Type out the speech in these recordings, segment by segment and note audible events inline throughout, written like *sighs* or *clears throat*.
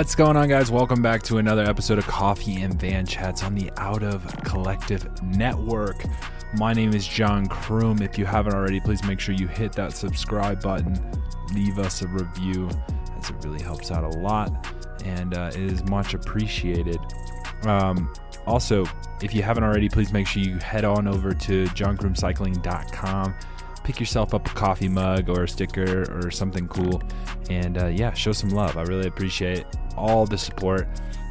What's going on, guys? Welcome back to another episode of Coffee and Van Chats on the Out of Collective Network. My name is John Kroom. If you haven't already, please make sure you hit that subscribe button, leave us a review, as it really helps out a lot, and uh, it is much appreciated. Um, also, if you haven't already, please make sure you head on over to johnkroomcycling.com pick yourself up a coffee mug or a sticker or something cool. And uh, yeah show some love. I really appreciate all the support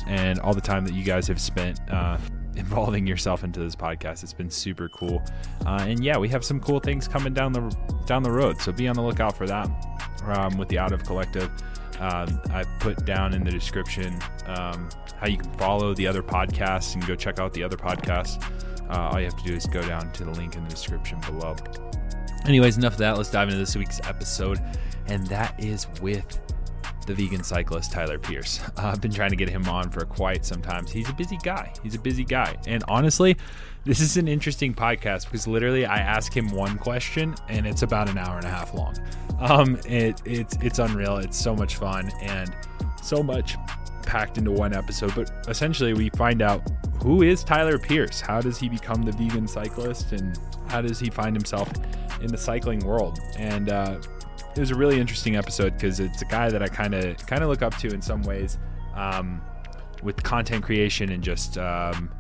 and all the time that you guys have spent uh, *laughs* involving yourself into this podcast. It's been super cool. Uh, and yeah we have some cool things coming down the down the road. So be on the lookout for that um, with the out of collective. Um, I put down in the description um, how you can follow the other podcasts and go check out the other podcasts. Uh, all you have to do is go down to the link in the description below. Anyways, enough of that. Let's dive into this week's episode, and that is with the vegan cyclist Tyler Pearce. *laughs* Uh, I've been trying to get him on for quite some time. He's a busy guy. He's a busy guy, and honestly, this is an interesting podcast because literally I ask him one question, and it's about an hour and a half long. Um, it, it's it's unreal. It's so much fun and so much packed into one episode. But essentially, we find out who is Tyler Pearce. How does he become the vegan cyclist, and how does he find himself in the cycling world? And uh, it was a really interesting episode because it's a guy that I kind of kind of look up to in some ways um, with content creation and just um,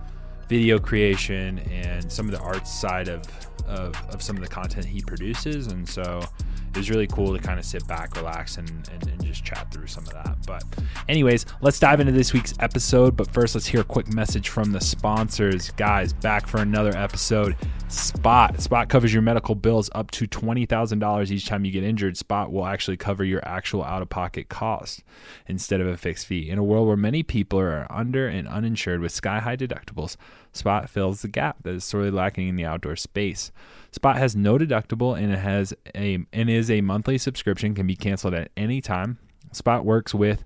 video creation and some of the art side of, of, of some of the content he produces. And so it was really cool to kind of sit back, relax, and, and, and, just chat through some of that. But, anyways, let's dive into this week's episode. But first, let's hear a quick message from the sponsors. Guys, back for another episode. Spot. Spot covers your medical bills up to $20,000 each time you get injured. Spot will actually cover your actual out of pocket cost instead of a fixed fee. In a world where many people are under and uninsured with sky high deductibles, Spot fills the gap that is sorely lacking in the outdoor space. Spot has no deductible and it has a and is a monthly subscription can be canceled at any time. Spot works with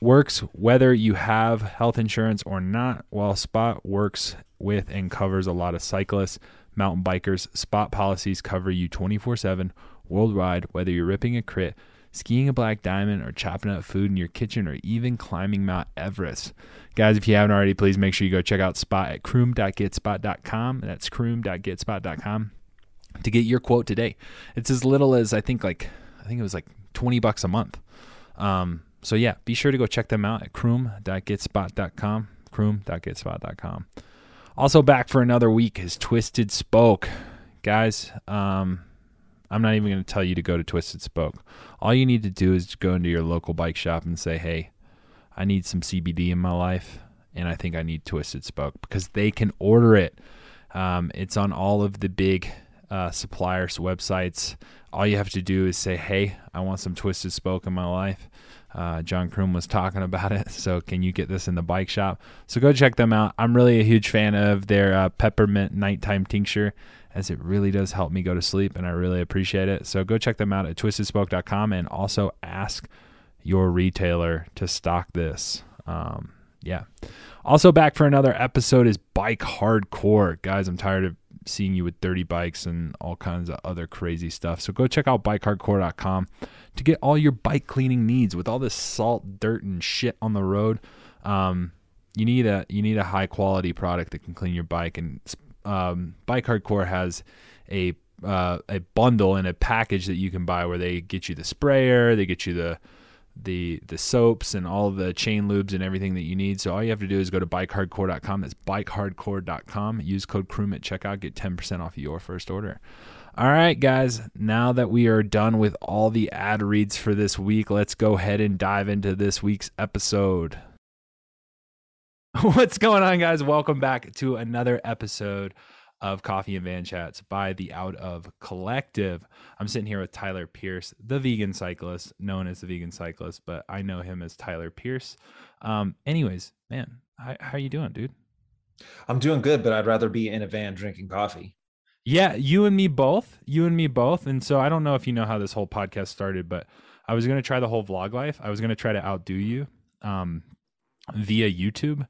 works whether you have health insurance or not, while Spot works with and covers a lot of cyclists, mountain bikers. Spot policies cover you 24/7 worldwide whether you're ripping a crit, skiing a black diamond or chopping up food in your kitchen or even climbing Mount Everest. Guys, if you haven't already, please make sure you go check out Spot at kroom.getspot.com. That's kroom.getspot.com to get your quote today. It's as little as I think like I think it was like 20 bucks a month. Um, so yeah, be sure to go check them out at kroom.getspot.com, kroom.getspot.com. Also back for another week is Twisted Spoke. Guys, um, I'm not even going to tell you to go to Twisted Spoke. All you need to do is go into your local bike shop and say, "Hey, I need some CBD in my life, and I think I need Twisted Spoke because they can order it. Um, it's on all of the big uh, suppliers' websites. All you have to do is say, "Hey, I want some Twisted Spoke in my life." Uh, John Kroom was talking about it, *laughs* so can you get this in the bike shop? So go check them out. I'm really a huge fan of their uh, peppermint nighttime tincture, as it really does help me go to sleep, and I really appreciate it. So go check them out at twistedspoke.com and also ask your retailer to stock this. Um, yeah. Also back for another episode is Bike Hardcore, guys. I'm tired of seeing you with 30 bikes and all kinds of other crazy stuff. So go check out bikehardcore.com to get all your bike cleaning needs with all this salt, dirt, and shit on the road. Um, you need a you need a high quality product that can clean your bike, and um, Bike Hardcore has a uh, a bundle and a package that you can buy where they get you the sprayer, they get you the the the soaps and all the chain lubes and everything that you need. So all you have to do is go to bikehardcore.com. That's bikehardcore.com. Use code KROOM at checkout. Get 10% off your first order. All right, guys. Now that we are done with all the ad reads for this week, let's go ahead and dive into this week's episode. *laughs* What's going on, guys? Welcome back to another episode of Coffee and Van Chats by the Out of Collective. I'm sitting here with Tyler Pearce, the vegan cyclist, known as the vegan cyclist, but I know him as Tyler Pearce. Um, anyways, man, how, how you doing, dude? I'm doing good, but I'd rather be in a van drinking coffee. Yeah, you and me both. You and me both. And so I don't know if you know how this whole podcast started, but I was going to try the whole vlog life. I was going to try to outdo you um, via YouTube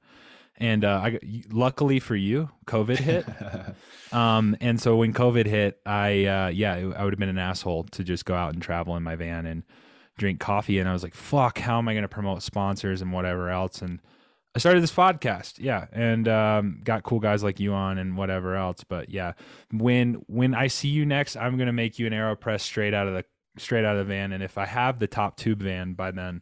and uh, I luckily for you, COVID hit. *laughs* um, and so when COVID hit, I uh, yeah, I would have been an asshole to just go out and travel in my van and drink coffee and I was like, fuck, how am I going to promote sponsors and whatever else? And I started this podcast, yeah, and um, got cool guys like you on and whatever else. But yeah, when when I see you next, I'm gonna make you an Aeropress straight out of the straight out of the van, and if I have the top tube van by then,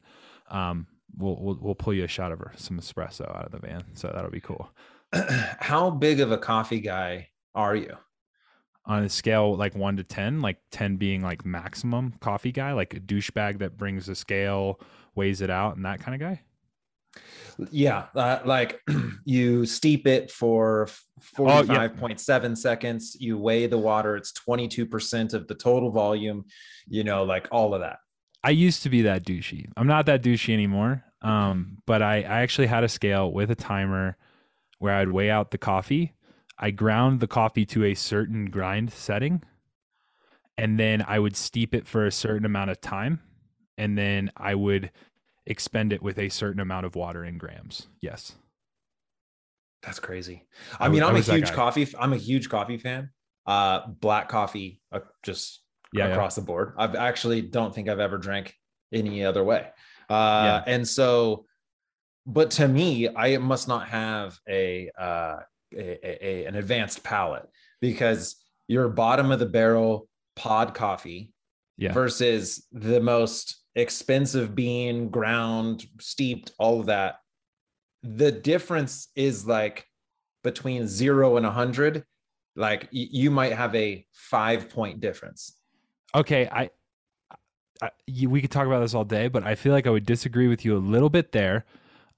um, we'll, we'll we'll pull you a shot of her, some espresso out of the van. So that'll be cool. *clears throat* How big of a coffee guy are you? On a scale like one to ten, like ten being like maximum coffee guy, like a douchebag that brings the scale, weighs it out, and that kind of guy. Yeah, uh, like *clears throat* you steep it for 45.7 oh, yeah. seconds, you weigh the water, it's 22% of the total volume, you know, like all of that. I used to be that douchey. I'm not that douchey anymore. Um, but I, I actually had a scale with a timer where I'd weigh out the coffee. I ground the coffee to a certain grind setting, and then I would steep it for a certain amount of time, and then I would expend it with a certain amount of water in grams. Yes. That's crazy. I, I mean, I'm a huge coffee. I'm a huge coffee fan. Uh, black coffee, uh, just yeah, across yeah. the board. I actually don't think I've ever drank any other way. Uh, yeah. and so, but to me, I must not have a, uh, a, a an advanced palate because your bottom of the barrel pod coffee yeah. versus the most expensive bean, ground, steeped, all of that. The difference is like between zero and a hundred. Like y- you might have a five point difference. Okay, I, I we could talk about this all day, but I feel like I would disagree with you a little bit there.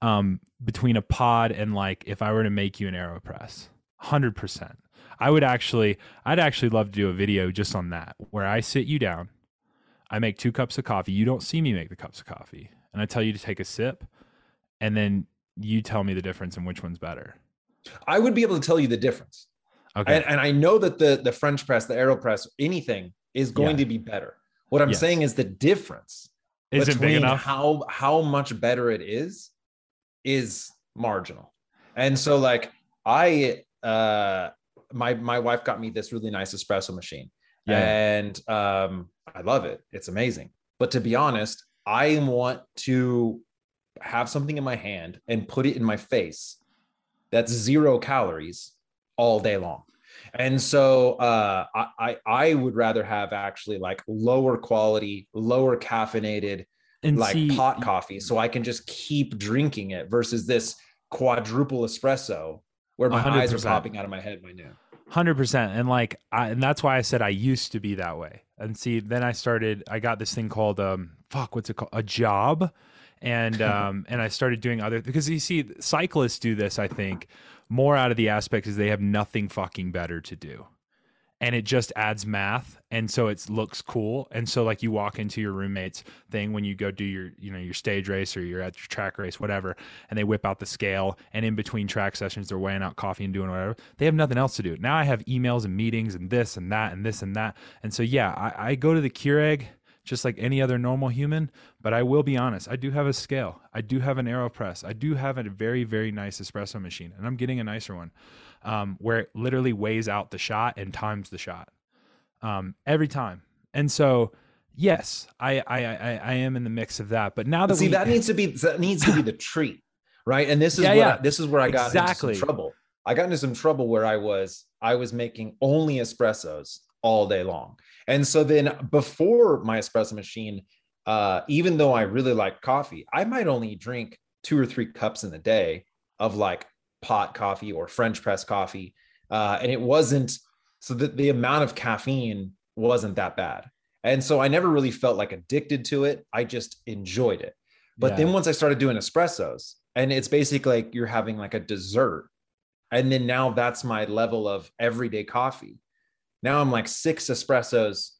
Um, between a pod and like if I were to make you an Aeropress, hundred percent. I would actually, I'd actually love to do a video just on that, where I sit you down, I make two cups of coffee. You don't see me make the cups of coffee. And I tell you to take a sip and then you tell me the difference and which one's better. I would be able to tell you the difference. Okay. And, and I know that the the French press, the AeroPress, anything is going yeah. to be better. What I'm yes. saying is the difference is it big enough? how how much better it is is marginal. And so like I uh my my wife got me this really nice espresso machine. Yeah. And um I love it. It's amazing. But to be honest, I want to have something in my hand and put it in my face that's zero calories all day long. And so uh, I, I would rather have actually like lower quality, lower caffeinated, and like see, pot coffee, so I can just keep drinking it versus this quadruple espresso where my 100%. eyes are popping out of my head by noon. Hundred percent, and like, I, and that's why I said I used to be that way. And see, then I started. I got this thing called um, fuck, what's it called? A job, and *laughs* um, and I started doing other because you see, cyclists do this. I think more out of the aspect is they have nothing fucking better to do. And it just adds math and so it looks cool. And so like you walk into your roommate's thing when you go do your you know your stage race or you're at your track race whatever and they whip out the scale and in between track sessions they're weighing out coffee and doing whatever they have nothing else to do. Now i have emails and meetings and this and that and this and that. And so yeah i, I go to the keurig just like any other normal human. But I will be honest, I do have a scale. I do have an AeroPress. I do have a very, very nice espresso machine, and I'm getting a nicer one um, where it literally weighs out the shot and times the shot um, every time. And so, yes, I, I, I I am in the mix of that. But now that see, we, that needs to be that needs to be the treat, right? And this is yeah, yeah. I, this is where I got exactly. into some trouble. I got into some trouble where I was I was making only espressos all day long, and so then before my espresso machine, uh, even though I really like coffee, I might only drink two or three cups in the day of like pot coffee or French press coffee. Uh, and it wasn't so that the amount of caffeine wasn't that bad. And so I never really felt like addicted to it. I just enjoyed it. But yeah. then once I started doing espressos, and it's basically like you're having like a dessert. And then now that's my level of everyday coffee. Now I'm like six espressos,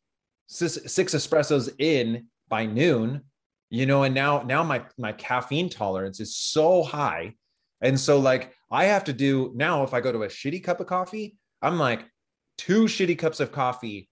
six, six espressos in by noon, you know, and now now my my caffeine tolerance is so high. And so like I have to do now if I go to a shitty cup of coffee, I'm like two shitty cups of coffee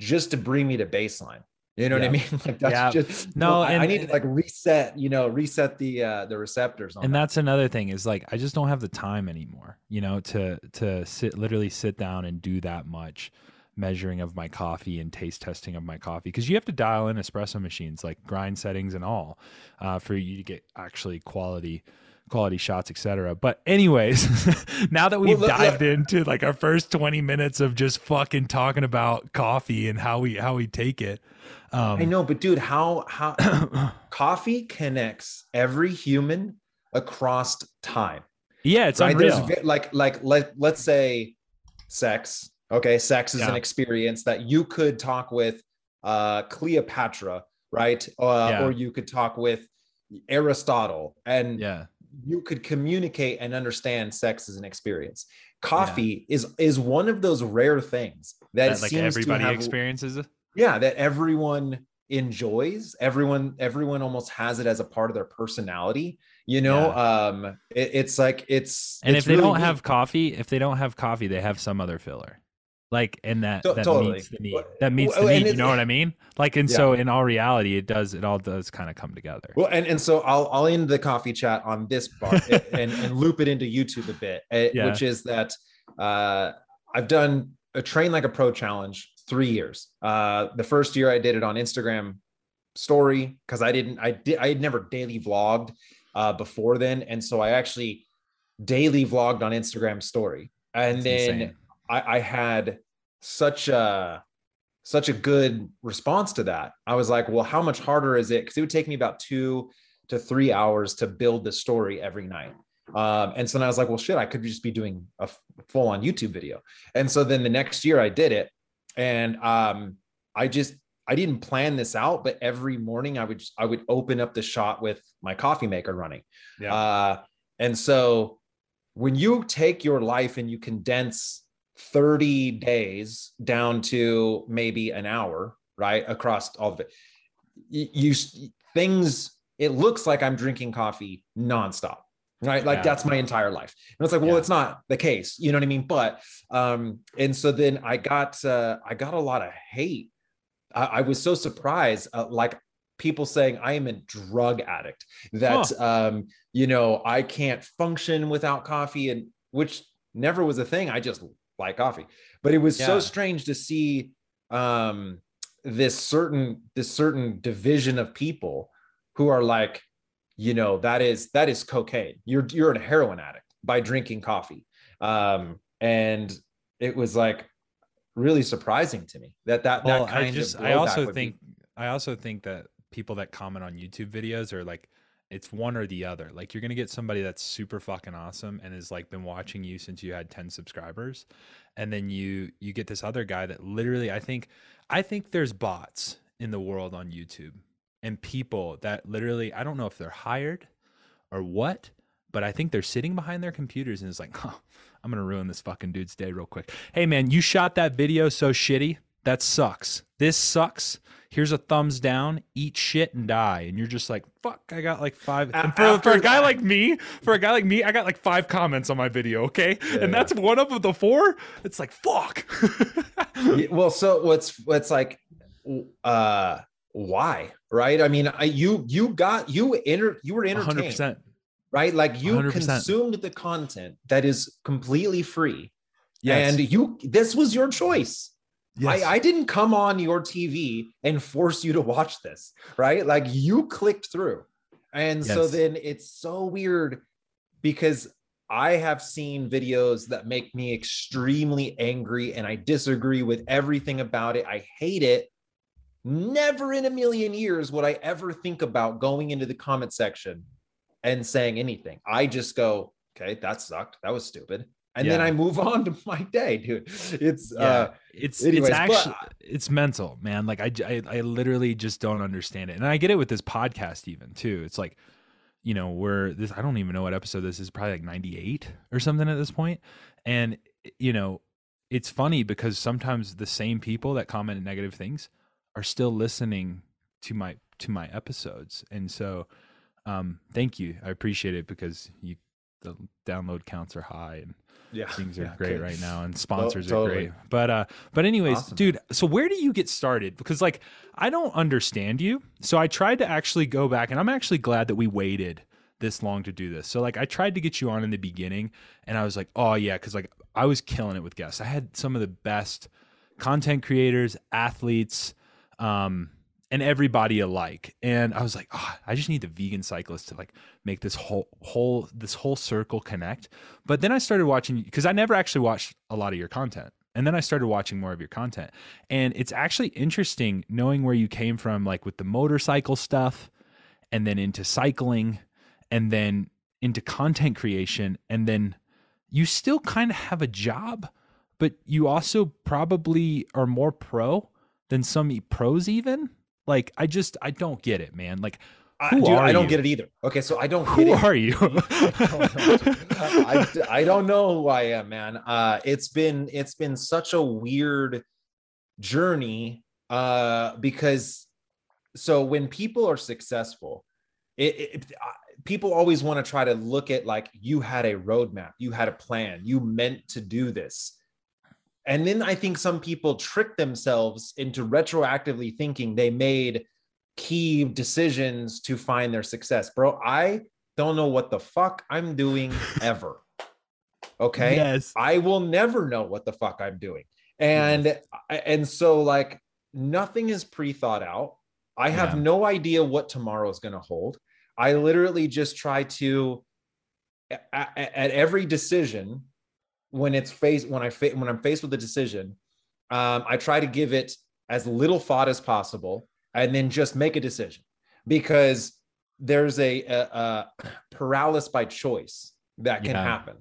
just to bring me to baseline. You know yeah. what I mean? *laughs* Like that's yeah. just no. and, I need to like reset, you know, reset the uh the receptors. and that. that's another thing is like I just don't have the time anymore, you know, to to sit literally sit down and do that much measuring of my coffee and taste testing of my coffee because you have to dial in espresso machines like grind settings and all uh, for you to get actually quality quality shots etc but anyways *laughs* now that we've well, dived into like our first 20 minutes of just fucking talking about coffee and how we how we take it um, i know but dude how how *coughs* coffee connects every human across time yeah it's right? unreal. There's, like like let, let's say sex Okay, sex is yeah. an experience that you could talk with uh, Cleopatra, right? Uh, yeah. Or you could talk with Aristotle, and yeah, you could communicate and understand sex as an experience. Coffee yeah. is is one of those rare things that, that like everybody have, experiences. Yeah, that everyone enjoys. Everyone everyone almost has it as a part of their personality you know um it, it's like it's and it's if they really don't have coffee if they don't have coffee they have some other filler like and that that totally. meets the need that meets the need you know what i mean like and yeah. so in all reality it does it all does kind of come together well and, and so i'll i'll end the coffee chat on this part and, and loop it into youtube a bit *laughs* yeah. which is that uh i've done a train like a pro challenge three years uh the first year i did it on instagram story because i didn't i did i had never daily vlogged uh before then and so i actually daily vlogged on instagram story and That's then insane I, I had such a such a good response to that. I was like, well, how much harder is it? Because it would take me about two to three hours to build the story every night. Um, and so then I was like, well, shit, I could just be doing a full on YouTube video. And so then the next year I did it. And um, I just, I didn't plan this out, but every morning I would, I would open up the shot with my coffee maker running. Yeah. Uh, and so when you take your life and you condense 30 days down to maybe an hour, right? Across all of it. You, you things, it looks like I'm drinking coffee nonstop, right? Like yeah. that's my entire life. And it's like, well, yeah. it's not the case, you know what I mean? But, um, and so then I got, uh, I got a lot of hate. I, I was so surprised, uh, like people saying I am a drug addict, that, huh. um, you know, I can't function without coffee and which never was a thing. I just like coffee. But it was yeah. so strange to see um, this certain this certain division of people who are like, you know, that is that is cocaine. You're you're a heroin addict by drinking coffee. Um, and it was like really surprising to me that that well, that kind I just of I also think be- I also think that people that comment on YouTube videos are like it's one or the other. Like you're gonna get somebody that's super fucking awesome and has like been watching you since you had 10 subscribers. And then you you get this other guy that literally I think I think there's bots in the world on YouTube and people that literally I don't know if they're hired or what, but I think they're sitting behind their computers and it's like, *laughs* oh, I'm gonna ruin this fucking dude's day real quick. Hey man, you shot that video so shitty. That sucks. This sucks here's a thumbs down, eat shit and die. And you're just like, fuck, I got like five. And for, After, for a guy like me, for a guy like me, I got like five comments on my video, okay? Yeah, and that's one of the four. It's like, fuck. *laughs* yeah, well, so what's what's like uh why? Right? I mean, I you you got you enter you were entertained. 100%. Right? Like you 100%. consumed the content that is completely free. Yes. And you this was your choice Yes. I, I didn't come on your TV and force you to watch this, right? Like you clicked through. And yes. so then it's so weird because I have seen videos that make me extremely angry and I disagree with everything about it. I hate it. Never in a million years would I ever think about going into the comment section and saying anything. I just go, okay, that sucked. That was stupid and yeah. then I move *laughs* on to my day, dude. It's yeah. uh it's anyways, it's actually but, it's mental, man. Like I, I I literally just don't understand it. And I get it with this podcast even too. It's like you know, we're this I don't even know what episode this is, probably like 98 or something at this point. And you know, it's funny because sometimes the same people that comment negative things are still listening to my to my episodes. And so um thank you. I appreciate it because you the download counts are high and yeah things are yeah, great right now and sponsors totally. are great. But uh but anyways awesome. dude so where do you get started? Because like i don't understand you. So i tried to actually go back and i'm actually glad that we waited this long to do this. So like i tried to get you on in the beginning and i was like oh yeah because like i was killing it with guests. I had some of the best content creators, athletes, um, and everybody alike. And I was like, oh, I just need the vegan cyclist to like make this whole whole this whole circle connect. But then I started watching because I never actually watched a lot of your content. And then I started watching more of your content. And it's actually interesting knowing where you came from, like with the motorcycle stuff, and then into cycling, and then into content creation. And then you still kind of have a job, but you also probably are more pro than some pros, even. Like, I just, I don't get it, man. Like, who I, dude, I don't you? get it either. Okay, so I don't. Who are you? *laughs* I, I, don't know who I am, man. Uh, it's been it's been such a weird journey uh, because so when people are successful, it, it people always want to try to look at like you had a roadmap, you had a plan, you meant to do this. And then I think some people trick themselves into retroactively thinking they made key decisions to find their success. Bro, I don't know what the fuck I'm doing *laughs* ever. Okay. Yes. I will never know what the fuck I'm doing. And yes. and so like nothing is pre-thought out. I have yeah. no idea what tomorrow is going to hold. I literally just try to at, at every decision when it's faced when I fa- when I'm faced with a decision, um, I try to give it as little thought as possible and then just make a decision because there's a, a, a paralysis by choice that can yeah. happen.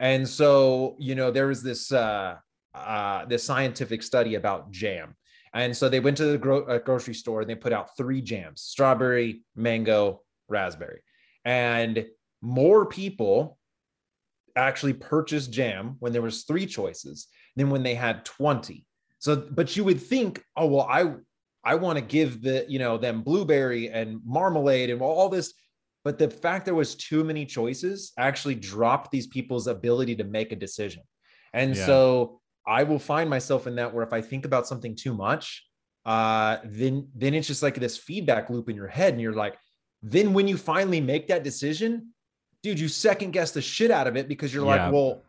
And so, you know, there was this uh, uh, this scientific study about jam. And so they went to the gro- uh, grocery store and they put out three jams: strawberry, mango, raspberry. And more people actually purchased jam when there was three choices than when they had 20. So, but you would think, oh well, I I want to give the, you know, them blueberry and marmalade and all this. But the fact there was too many choices actually dropped these people's ability to make a decision. And yeah. so I will find myself in that where if I think about something too much, uh, then then it's just like this feedback loop in your head. And you're like, then when you finally make that decision, dude, you second guess the shit out of it because you're yeah. like, well,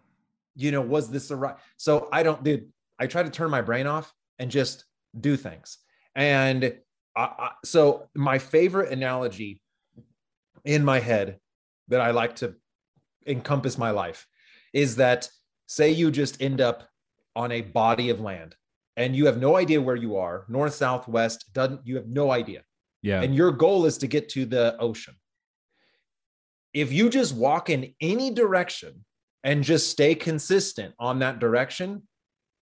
you know, was this the right? So I don't, dude, I try to turn my brain off and just do things. And I, I, so my favorite analogy in my head that I like to encompass my life is that say you just end up on a body of land and you have no idea where you are, north, south, west, doesn't you have no idea. Yeah. And your goal is to get to the ocean. If you just walk in any direction and just stay consistent on that direction,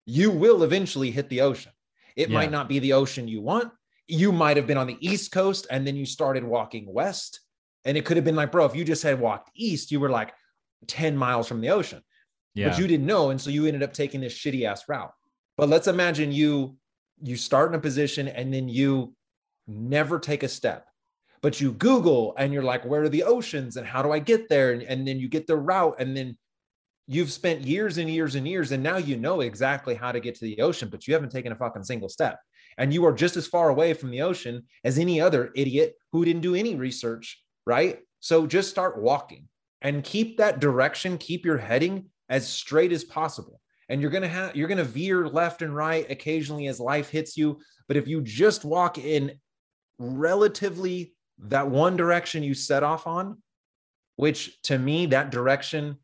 you will eventually hit the ocean. It yeah. might not be the ocean you want. You might have been on the East Coast and then you started walking west. And it could have been like, bro, if you just had walked east, you were like 10 miles from the ocean. Yeah. But you didn't know. And so you ended up taking this shitty ass route. But let's imagine you you start in a position and then you never take a step. But you Google and you're like, where are the oceans and how do I get there? And, and then you get the route and then you've spent years and years and years and now you know exactly how to get to the ocean but you haven't taken a fucking single step. And you are just as far away from the ocean as any other idiot who didn't do any research right? So just start walking and keep that direction keep your heading as straight as possible. And you're going to have you're going to veer left and right occasionally as life hits you but if you just walk in relatively that one direction you set off on which to me that direction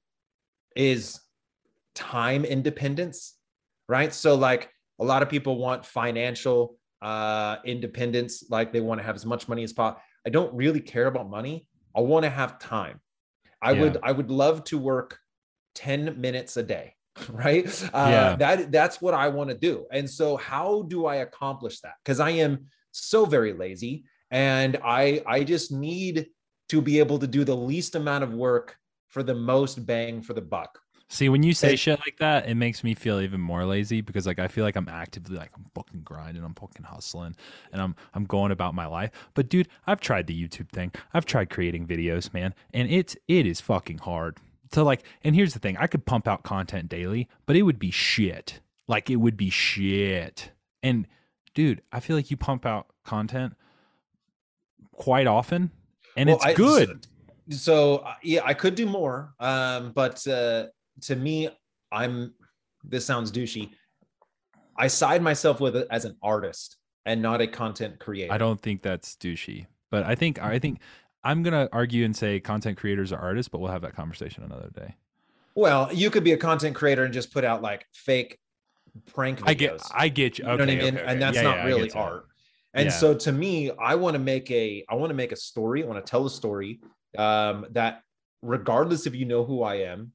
is time independence, right? So, like a lot of people want financial uh, independence, like they want to have as much money as possible. I don't really care about money. I want to have time. I yeah. would I would love to work 10 minutes a day, *laughs* right? Uh, yeah. that that's what I want to do. And so how do I accomplish that? Cuz I am so very lazy and I I just need to be able to do the least amount of work for the most bang for the buck. See, when you say it, shit like that, it makes me feel even more lazy because like I feel like I'm actively like I'm fucking grinding, I'm fucking hustling, and I'm I'm going about my life. But dude, I've tried the YouTube thing. I've tried creating videos, man, and it's it is fucking hard. So like, and here's the thing: I could pump out content daily, but it would be shit. Like it would be shit. And dude, I feel like you pump out content quite often, and well, it's I, good so uh, yeah i could do more um but uh to me i'm this sounds douchey I side myself with it as an artist and not a content creator. I don't think that's douchey, but I think I think I'm gonna argue and say content creators are artists, but we'll have that conversation another day. Well, you could be a content creator and just put out like fake prank videos. I get, I get you. Okay, know what I mean? Okay, and that's yeah, not yeah, really art. And yeah. so to me, I want to make a, I want to make a story. I want to tell a story um, that regardless if you know who I am,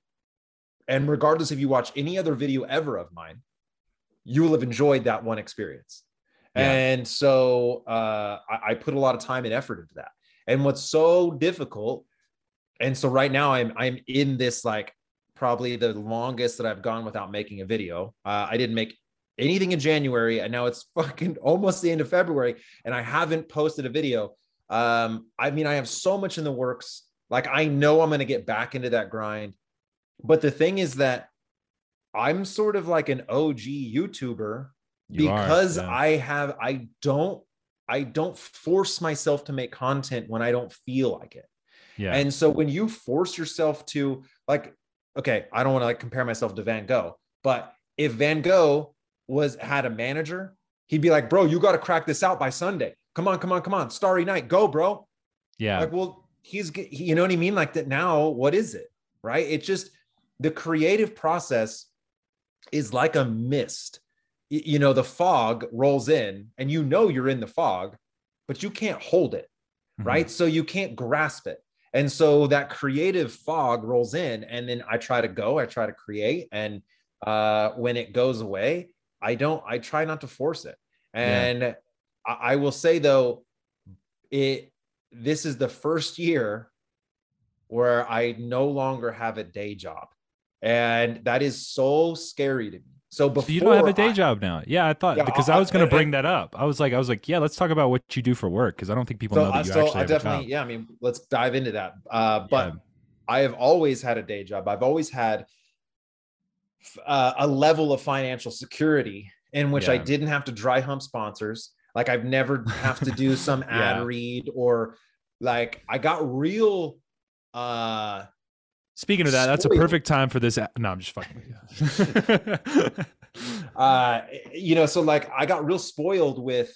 and regardless if you watch any other video ever of mine, you will have enjoyed that one experience. Yeah. And so uh, I, I put a lot of time and effort into that. And what's so difficult, and so right now I'm I'm in this like probably the longest that I've gone without making a video. Uh, I didn't make anything in January, and now it's *laughs* fucking almost the end of February, and I haven't posted a video. Um, I mean, I have so much in the works. Like I know I'm going to get back into that grind. But the thing is that I'm sort of like an OG YouTuber you because are, yeah. I have I don't I don't force myself to make content when I don't feel like it. Yeah. And so when you force yourself to like okay, I don't want to like compare myself to Van Gogh, but if Van Gogh was had a manager, he'd be like, "Bro, you got to crack this out by Sunday. Come on, come on, come on. Starry night, go, bro." Yeah. Like, well, he's you know what I mean? Like that now, what is it? Right? It's just the creative process is like a mist. You know, the fog rolls in and you know you're in the fog, but you can't hold it, mm-hmm. right? So you can't grasp it. And so that creative fog rolls in, and then I try to go, I try to create. And uh, when it goes away, I don't, I try not to force it. And yeah. I, I will say though, it, this is the first year where I no longer have a day job and that is so scary to me. So before so you don't have a day I, job now, yeah. I thought yeah, because I, I was going to bring that up. I was like, I was like, yeah, let's talk about what you do for work because I don't think people so, know that you so actually I definitely, yeah. I mean, let's dive into that. Uh, but yeah. I have always had a day job. I've always had uh, a level of financial security in which yeah. I didn't have to dry hump sponsors. Like I've never have to do *laughs* some ad read or like I got real uh Speaking of that, that's a perfect time for this. No, I'm just fucking you. *laughs* uh, you know, so like I got real spoiled with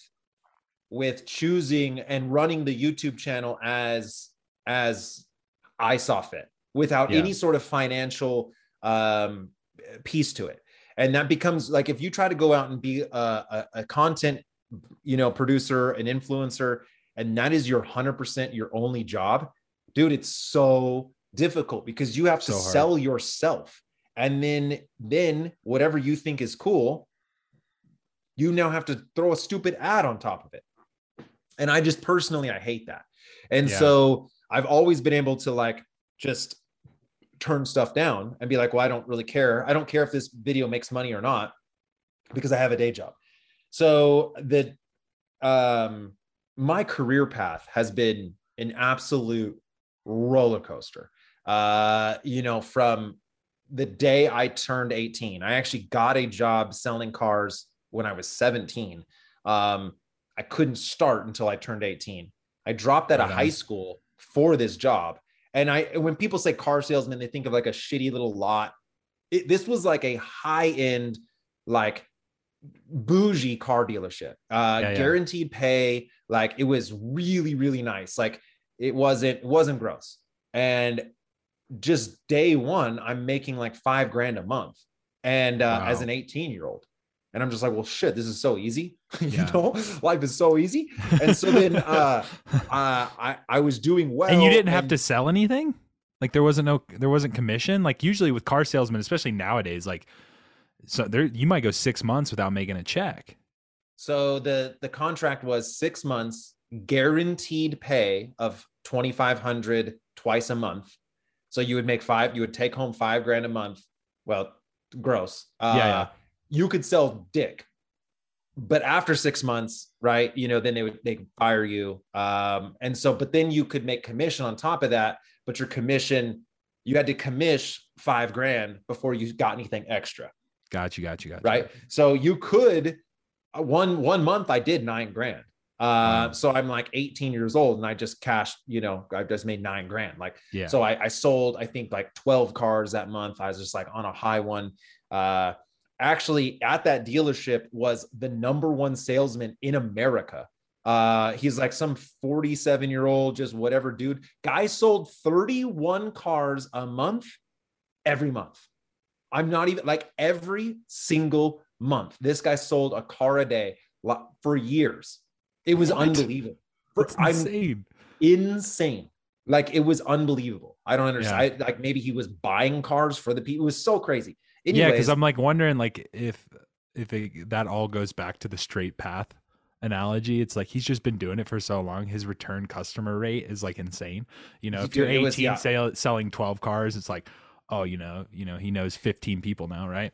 with choosing and running the YouTube channel as as I saw fit without yeah. any sort of financial um, piece to it. And that becomes like if you try to go out and be a, a, a content, you know, producer, an influencer, and that is your 100% your only job, dude, it's so difficult because you have to so sell yourself and then then whatever you think is cool you now have to throw a stupid ad on top of it and i just personally i hate that and yeah. so i've always been able to like just turn stuff down and be like well i don't really care i don't care if this video makes money or not because i have a day job so the um my career path has been an absolute roller coaster uh, you know, from the day I turned 18. I actually got a job selling cars when I was 17. Um, I couldn't start until I turned 18. I dropped out right of high school for this job. And I, when people say car salesman, they think of like a shitty little lot. It, this was like a high end, like bougie car dealership, uh, yeah, yeah. guaranteed pay. Like it was really, really nice. Like it wasn't, it wasn't gross. And just day one, I'm making like five grand a month. And uh, wow. as an 18 year old, and I'm just like, well, shit, this is so easy. *laughs* you yeah. know, life is so easy. And so then *laughs* uh, uh, I, I was doing well. And you didn't have to sell anything? Like there wasn't no, there wasn't commission. Like usually with car salesmen, especially nowadays, like, so there, you might go six months without making a check. So the, the contract was six months guaranteed pay of 2,500 twice a month so you would make five, you would take home five grand a month. Well, gross. Uh, yeah, yeah. You could sell dick, but after six months, right? You know, then they would they could fire you. Um, and so, but then you could make commission on top of that. But your commission, you had to commish five grand before you got anything extra. Got you, got you, got you. Right. So you could uh, one one month I did nine grand. Uh, so I'm like 18 years old and I just cashed, you know, I just made nine grand. Like, yeah. So I, I sold, I think like 12 cars that month. I was just like on a high one. Uh, actually at that dealership was the number one salesman in America. Uh, he's like some 47 year old, just whatever dude. Guy sold 31 cars a month every month. I'm not even like every single month. This guy sold a car a day for years. It was what? unbelievable. That's insane. I'm insane. Like it was unbelievable. I don't understand. Yeah. I, like maybe he was buying cars for the people. It was so crazy. Anyways, yeah, because I'm like wondering like if if it, that all goes back to the straight path analogy. It's like he's just been doing it for so long. His return customer rate is like insane. You know, if you're 18 was, yeah. sale, selling 12 cars, it's like, oh, you know, you know, he knows 15 people now, right?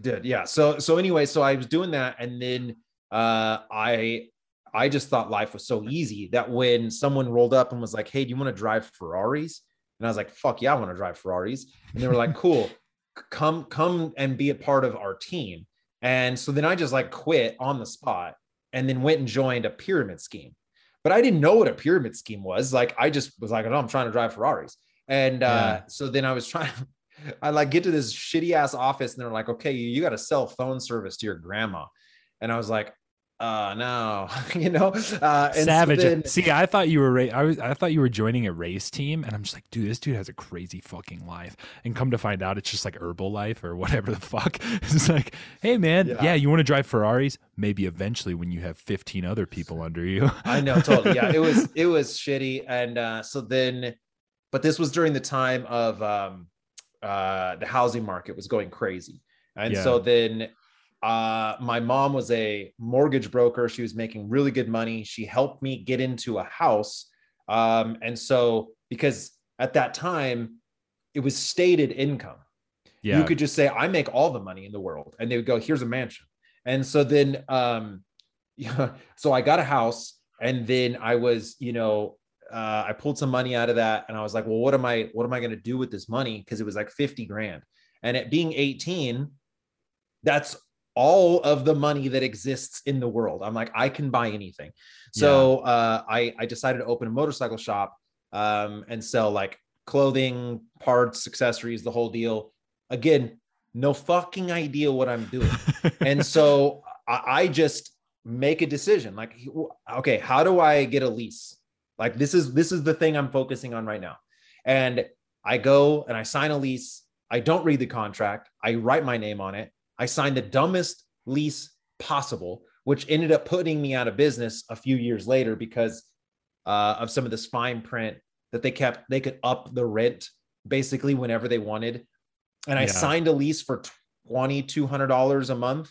Did yeah. So so anyway, so I was doing that, and then uh I I just thought life was so easy that when someone rolled up and was like, "Hey, do you want to drive Ferraris?" and I was like, "Fuck yeah, I want to drive Ferraris," and they were like, *laughs* "Cool." Come come and be a part of our team. And so then i just like quit on the spot and then went and joined a pyramid scheme. But i didn't know what a pyramid scheme was. Like i just was like oh i'm trying to drive ferraris. And uh, so then i was trying *laughs* i like get to this shitty ass office and they're like okay you, you got to sell phone service to your grandma. And i was like uh no *laughs* you know uh savage so then, see i thought you were ra- i was i thought you were joining a race team and i'm just like dude this dude has a crazy fucking life. And come to find out it's just like Herbalife or *laughs* whatever the fuck. *laughs* It's like hey man yeah, yeah you want to drive ferraris? Maybe eventually when you have 15 other people under you. I know totally. Yeah it was it was shitty. And uh so then but this was during the time of um uh the housing market was going crazy. And yeah. so then uh, my mom was a mortgage broker. She was making really good money. She helped me get into a house. Um, and so, because at that time, it was stated income. Yeah. You could just say, I make all the money in the world. And they would go, here's a mansion. And so then, um, yeah, *laughs* so I got a house and then I was, you know, uh, I pulled some money out of that and I was like, well, what am I, what am I going to do with this money? Cause it was like 50 grand. And at being 18, that's all of the money that exists in the world. I'm like, I can buy anything. So yeah. uh, I, I decided to open a motorcycle shop um, and sell like clothing, parts, accessories, the whole deal. Again, no fucking idea what I'm doing. *laughs* and so I, I just make a decision like, okay, how do I get a lease? Like this is this is the thing I'm focusing on right now. And I go and I sign a lease. I don't read the contract. I write my name on it. I signed the dumbest lease possible, which ended up putting me out of business a few years later because uh, of some of this fine print that they kept. They could up the rent basically whenever they wanted. And I yeah. signed a lease for $2,200 a month.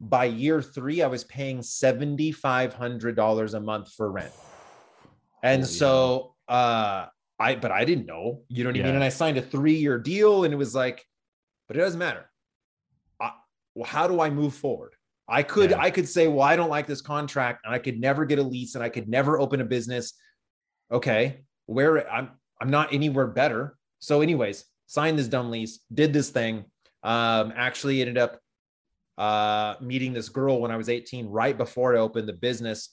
By year three, I was paying $7,500 a month for rent. And oh, so, uh, I, but I didn't know, you know what yeah. I mean? And I signed a three year deal and it was like, but it doesn't matter well, how do I move forward? I could yeah. I could say, well, I don't like this contract, and I could never get a lease, and I could never open a business. Okay, where I'm I'm not anywhere better. So, anyways, signed this dumb lease, did this thing. Um, actually ended up uh meeting this girl when I was 18, right before I opened the business,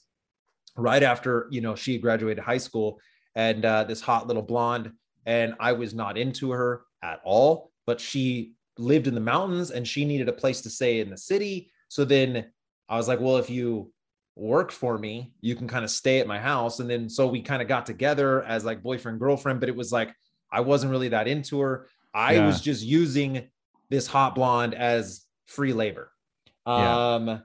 right after you know she graduated high school, and uh, this hot little blonde, and I was not into her at all, but she lived in the mountains and she needed a place to stay in the city. So then I was like, well, if you work for me, you can kind of stay at my house. And then so we kind of got together as like boyfriend, girlfriend, but it was like I wasn't really that into her. I yeah. was just using this hot blonde as free labor. Um, yeah.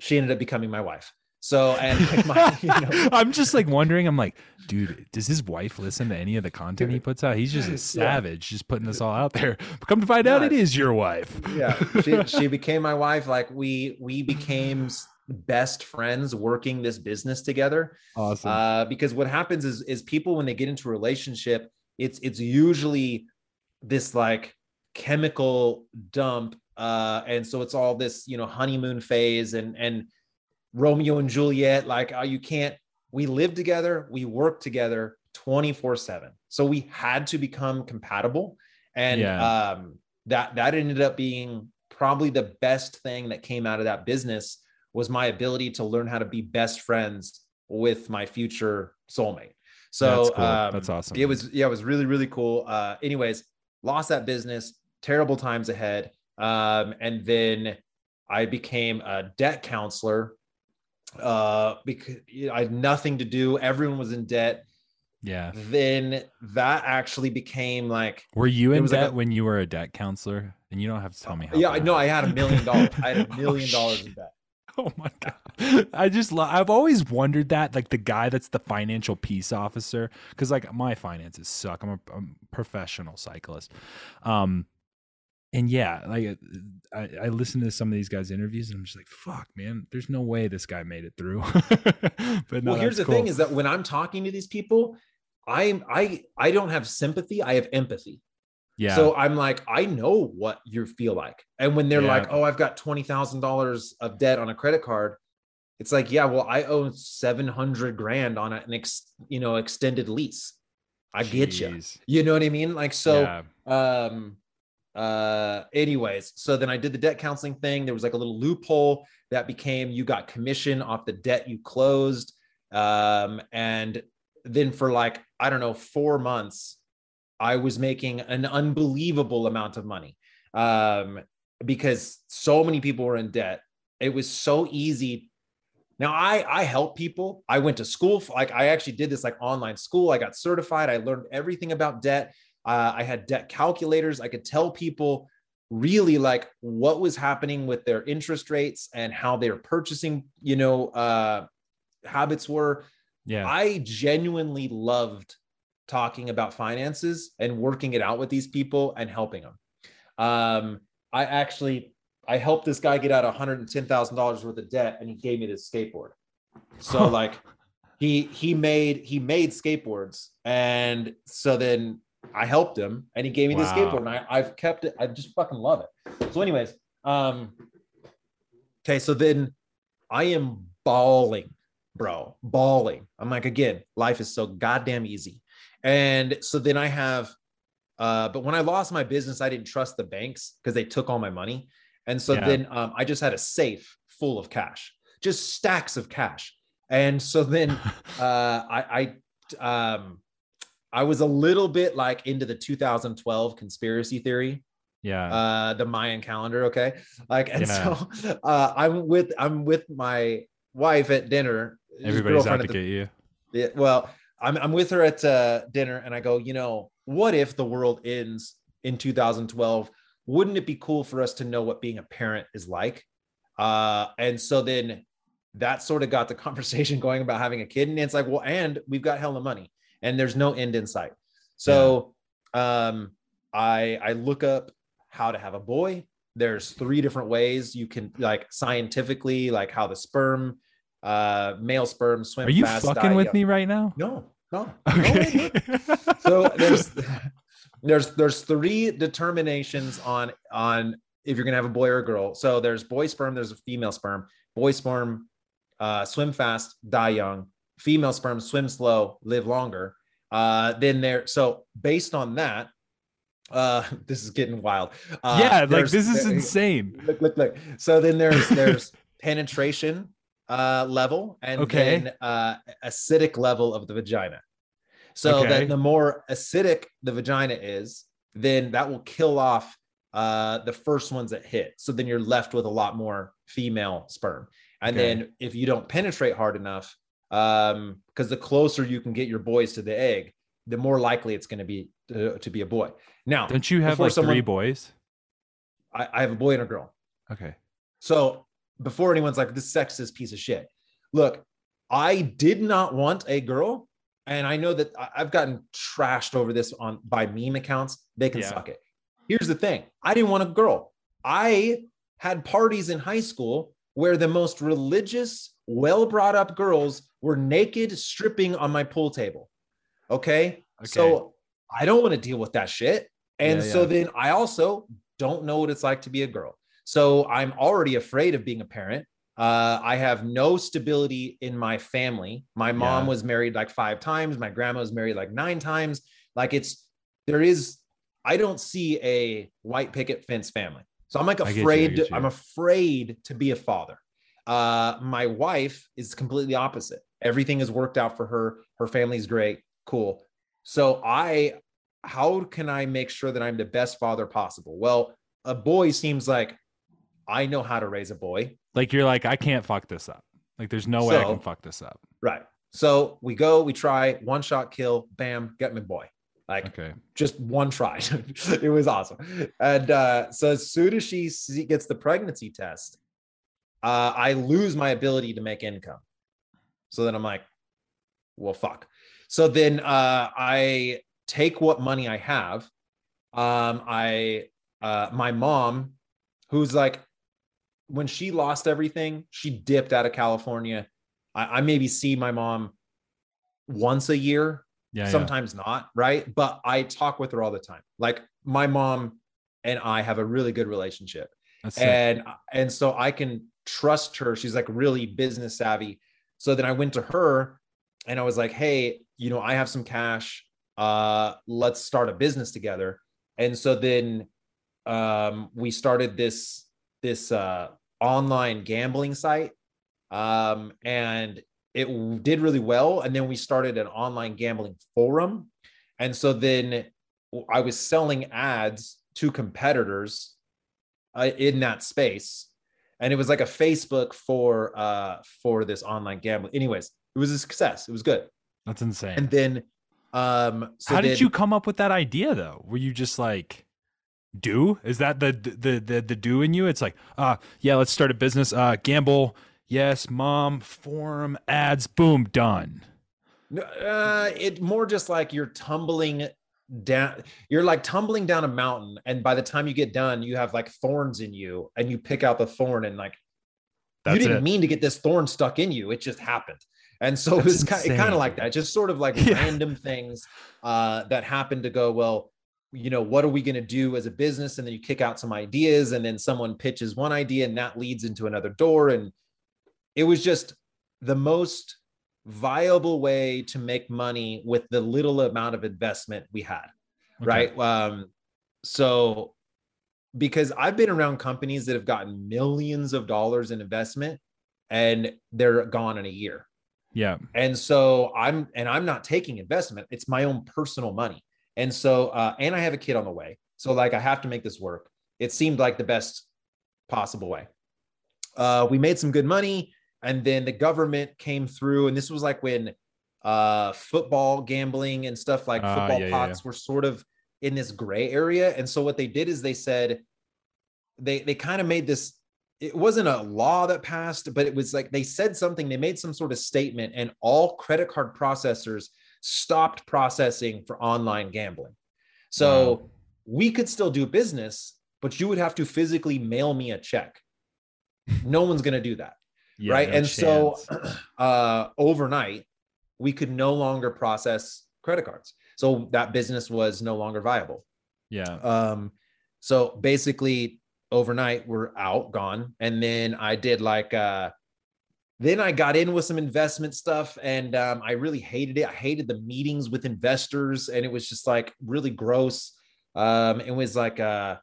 she ended up becoming my wife. So and like my, *laughs* you know, I'm just like wondering. I'm like, dude, does his wife listen to any of the content he puts out? He's just a savage, yeah. just putting this all out there. But come to find out, it is your wife. yeah, she, *laughs* she became my wife. Like we we became best friends working this business together. Awesome. Uh, because what happens is is people when they get into a relationship, it's it's usually this like chemical dump uh and so it's all this you know honeymoon phase and and Romeo and Juliet. Like, oh, you can't, we live together, we work together 24 7. So we had to become compatible. And yeah. um, that that ended up being probably the best thing that came out of that business was my ability to learn how to be best friends with my future soulmate. So that's, cool. um, that's awesome. It was yeah, it was really really cool. Uh, anyways, lost that business. Terrible times ahead. Um, and then I became a debt counselor uh, because I had nothing to do. Everyone was in debt. Yeah. Then that actually became like. Were you in debt like a, when you were a debt counselor? And you don't have to tell me how. Yeah, no, I had a million dollars. I had a *laughs* oh, million dollars in debt. *laughs* Oh my god! I just lo- I've always wondered that like the guy that's the financial peace officer because like my finances suck. I'm a, I'm a professional cyclist, um, and yeah, like I, I listen to some of these guys' interviews and I'm just like, fuck, man, there's no way this guy made it through. *laughs* but no, well, here's the cool. thing: is that when I'm talking to these people, I I I don't have sympathy. I have empathy. Yeah. So I'm like, I know what you feel like. And when they're yeah. like, oh, I've got $20,000 of debt on a credit card, it's like, yeah, well, I owe 700 grand on an ex, you know, extended lease. I Jeez. get you. You know what I mean? Like, so, yeah. um, uh, anyways, so then I did the debt counseling thing. There was like a little loophole that became you got commission off the debt you closed. Um, and then for like, I don't know, four months, I was making an unbelievable amount of money um, because so many people were in debt. It was so easy. Now I I help people. I went to school for, like I actually did this like online school. I got certified. I learned everything about debt. Uh, I had debt calculators. I could tell people really like what was happening with their interest rates and how their purchasing you know uh, habits were. Yeah, I genuinely loved talking about finances and working it out with these people and helping them. Um, I actually I helped this guy get out $110,000 worth of debt and he gave me this skateboard. So like he he made he made skateboards and so then I helped him and he gave me wow. this skateboard and I, I've kept it. I just fucking love it. So anyways, um okay, so then I am bawling, bro, bawling. I'm like, again, life is so goddamn easy. And so then I have, uh, but when I lost my business, I didn't trust the banks because they took all my money. And so yeah. then um, I just had a safe full of cash, just stacks of cash. And so then *laughs* uh, I, I, um, I was a little bit like into the 2012 conspiracy theory. Yeah. Uh, the Mayan calendar. Okay. Like, and yeah. so *laughs* uh, I'm with, I'm with my wife at dinner. Everybody's out to the, get you. Yeah. Well, I'm, I'm with her at uh, dinner and I go, you know, what if the world ends in 2012? Wouldn't it be cool for us to know what being a parent is like? Uh, and so then that sort of got the *laughs* conversation going about having a kid. And it's like, well, and we've got hell of money and there's no end in sight. So yeah. um, I, I look up how to have a boy. There's three different ways you can like scientifically, like how the sperm uh, male sperm swim. Are you fast, fucking with me right now? No, no. Okay. No, *laughs* so there's there's there's three determinations on on if you're gonna have a boy or a girl. So there's boy sperm, there's a female sperm. Boy sperm, uh, swim fast, die young. Female sperm, swim slow, live longer. Uh, then there. So based on that, uh *laughs* this is getting wild uh yeah like this is there, insane look look look so then there's *laughs* there's penetration uh, level and okay. then uh, acidic level of the vagina. So okay. then the more acidic the vagina is, then that will kill off uh, the first ones that hit. So then you're left with a lot more female sperm. And okay. then if you don't penetrate hard enough, um, because the closer you can get your boys to the egg, the more likely it's going to be to, to, be a boy. Now, don't you have like someone, three boys? I, I have a boy and a girl. Okay. So before anyone's like this sexist piece of shit. Look, I did not want a girl, and I know that I've gotten trashed over this on by meme accounts. They can yeah. suck it. Here's the thing: I didn't want a girl. I had parties in high school where the most religious, well brought up girls were naked, stripping on my pool table. Okay. okay. So I don't want to deal with that shit. And yeah, so yeah. then I also don't know what it's like to be a girl. So I'm already afraid of being a parent. Uh, I have no stability in my family. My mom yeah. was married like five times. My grandma was married like nine times. Like it's there is. I don't see a white picket fence family. So I'm like afraid. To, I'm afraid to be a father. Uh, my wife is completely opposite. Everything has worked out for her. Her family's great. Cool. So I, how can I make sure that I'm the best father possible? Well, a boy seems like I know how to raise a boy. Like you're like, I can't fuck this up. Like there's no so, way I can fuck this up. Right. So we go, we try one shot kill, bam, get my boy. Like okay. just one try. *laughs* it was awesome. And uh, so as soon as she gets the pregnancy test, uh, I lose my ability to make income. So then I'm like, well, fuck. So then uh, I take what money I have. Um, I uh, my mom, who's like, when she lost everything, she dipped out of California. I, I maybe see my mom once a year yeah, sometimes yeah. not, right? But I talk with her all the time. Like my mom and I have a really good relationship. That's and sick. and so I can trust her. She's like really business savvy. So then I went to her and I was like, "Hey, you know, I have some cash. Uh let's start a business together." And so then um we started this this uh online gambling site um and it did really well. And then we started an online gambling forum. And so then I was selling ads to competitors uh, in that space. And it was like a Facebook for uh for this online gambling. Anyways, it was a success. It was good. That's insane. And then um so how did you come up with that idea though? Were you just like do? Is that the the the the do in you? It's like, uh yeah, let's start a business, uh gamble yes, mom, form, ads, boom, done. Uh, it more just like you're tumbling down you're like tumbling down a mountain and by the time you get done you have like thorns in you and you pick out the thorn and like That's you didn't it. mean to get this thorn stuck in you it just happened and so That's it was kind, kind of like that just sort of like *laughs* yeah. random things uh, that happened to go well you know what are we going to do as a business and then you kick out some ideas and then someone pitches one idea and that leads into another door and it was just the most viable way to make money with the little amount of investment we had okay. right? Um so because i've been around companies that have gotten millions of dollars in investment and they're gone in a year. Yeah. And so i'm and i'm not taking investment. It's my own personal money. And so uh and i have a kid on the way. So like i have to make this work. It seemed like the best possible way. Uh we made some good money and then the government came through and this was like when uh football gambling and stuff like uh, football yeah, pots yeah. were sort of in this gray area and so what they did is they said they they kind of made this it wasn't a law that passed but it was like they said something they made some sort of statement and all credit card processors stopped processing for online gambling so wow. we could still do business but you would have to physically mail me a check no one's going to do that yeah, right. No and chance. so *clears throat* uh, overnight, we could no longer process credit cards. So that business was no longer viable. Yeah. Um, so basically, overnight, we're out, gone. And then I did like, uh, then I got in with some investment stuff and um, I really hated it. I hated the meetings with investors and it was just like really gross. Um, it was like uh,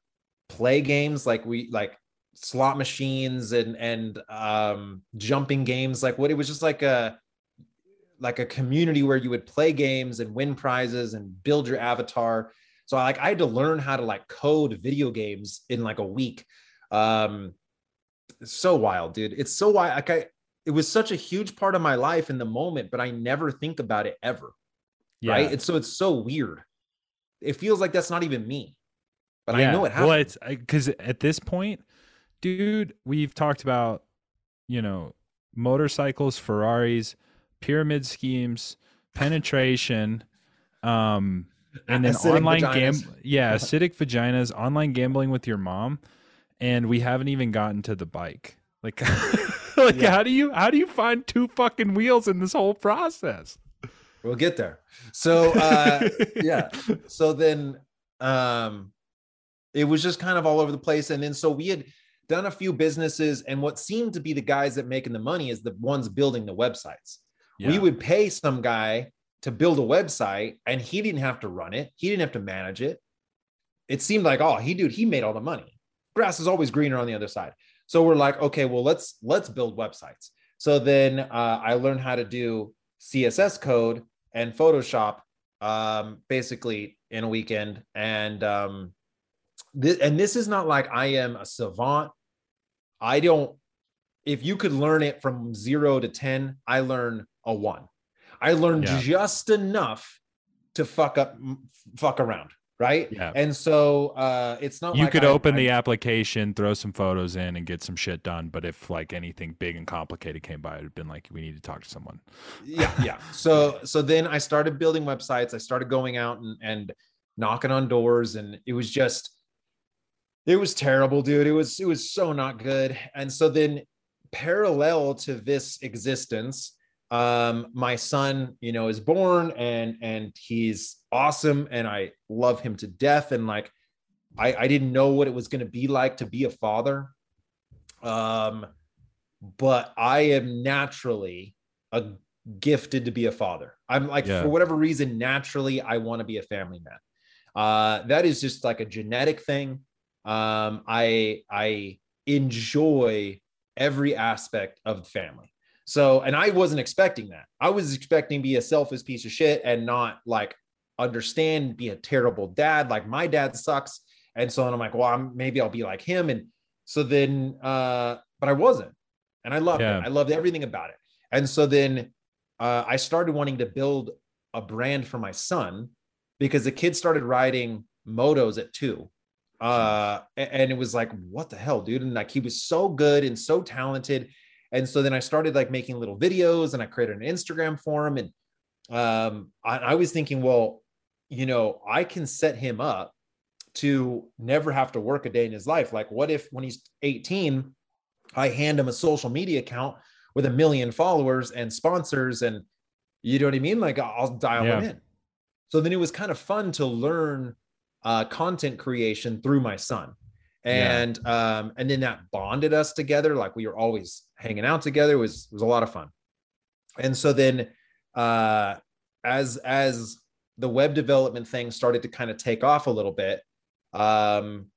play games, like we like slot machines and and um jumping games. Like what it was just like a like a community where you would play games and win prizes and build your avatar. So I like i had to learn how to like code video games in like a week. Um so wild dude. It's so wild. Like i it was such a huge part of my life in the moment but i never think about it ever. Yeah. right? It's so it's so weird. It feels like that's not even me but yeah. i know it happened. well it's because at this point dude, we've talked about, you know, motorcycles, Ferraris, pyramid schemes, penetration, um, and then acidic online gambling. Yeah, *laughs* acidic vaginas, online gambling with your mom, and we haven't even gotten to the bike. Like, *laughs* like yeah. how do you how do you find two fucking wheels in this whole process? We'll get there. So uh *laughs* yeah. So then um it was just kind of all over the place. And then so we had done a few businesses, and what seemed to be the guys that making the money is the ones building the websites. Yeah. We would pay some guy to build a website, and he didn't have to run it. He didn't have to manage it. It seemed like, oh, he dude, he made all the money. Grass is always greener on the other side. So we're like, okay, well, let's let's build websites. So then uh, I learned how to do CSS code and Photoshop um, basically in a weekend, and um, this, and this is not like I am a savant. I don't, if you could learn it from zero to 10, I learn a one. I learned yeah. just enough to fuck up, fuck around right? Yeah. And so uh, it's not you like could I, open I, the application, throw some photos in, and get some shit done. But if like anything big and complicated came by, it'd been like we need to talk to someone. Yeah, *laughs* yeah. so so then I started building websites. I started going out and and knocking on doors, and it was just it was terrible, dude. It was it was so not good. And so then parallel to this existence um my son you know is born and and he's awesome and i love him to death and like i i didn't know what it was going to be like to be a father um but i am naturally a gifted to be a father i'm like yeah. for whatever reason naturally i want to be a family man uh that is just like a genetic thing um i i enjoy every aspect of the family so, and I wasn't expecting that. I was expecting to be a selfish piece of shit and not like understand, be a terrible dad. Like my dad sucks. And so then I'm like, well, I'm, maybe I'll be like him. And so then, uh, but I wasn't. And I loved yeah. it. I loved everything about it. And so then uh, I started wanting to build a brand for my son because the kid started riding motos at two. Uh, and it was like, what the hell, dude? And like he was so good and so talented and so then I started like making little videos and I created an Instagram for him. And um, I, I was thinking, well, you know, I can set him up to never have to work a day in his life. Like, what if when he's 18, I hand him a social media account with a million followers and sponsors, and you know what I mean? Like, I'll dial yeah. him in. So then it was kind of fun to learn uh, content creation through my son. And yeah. um and then that bonded us together. Like we were always hanging out together. It was it was a lot of fun. And so then uh as as the web development thing started to kind of take off a little bit um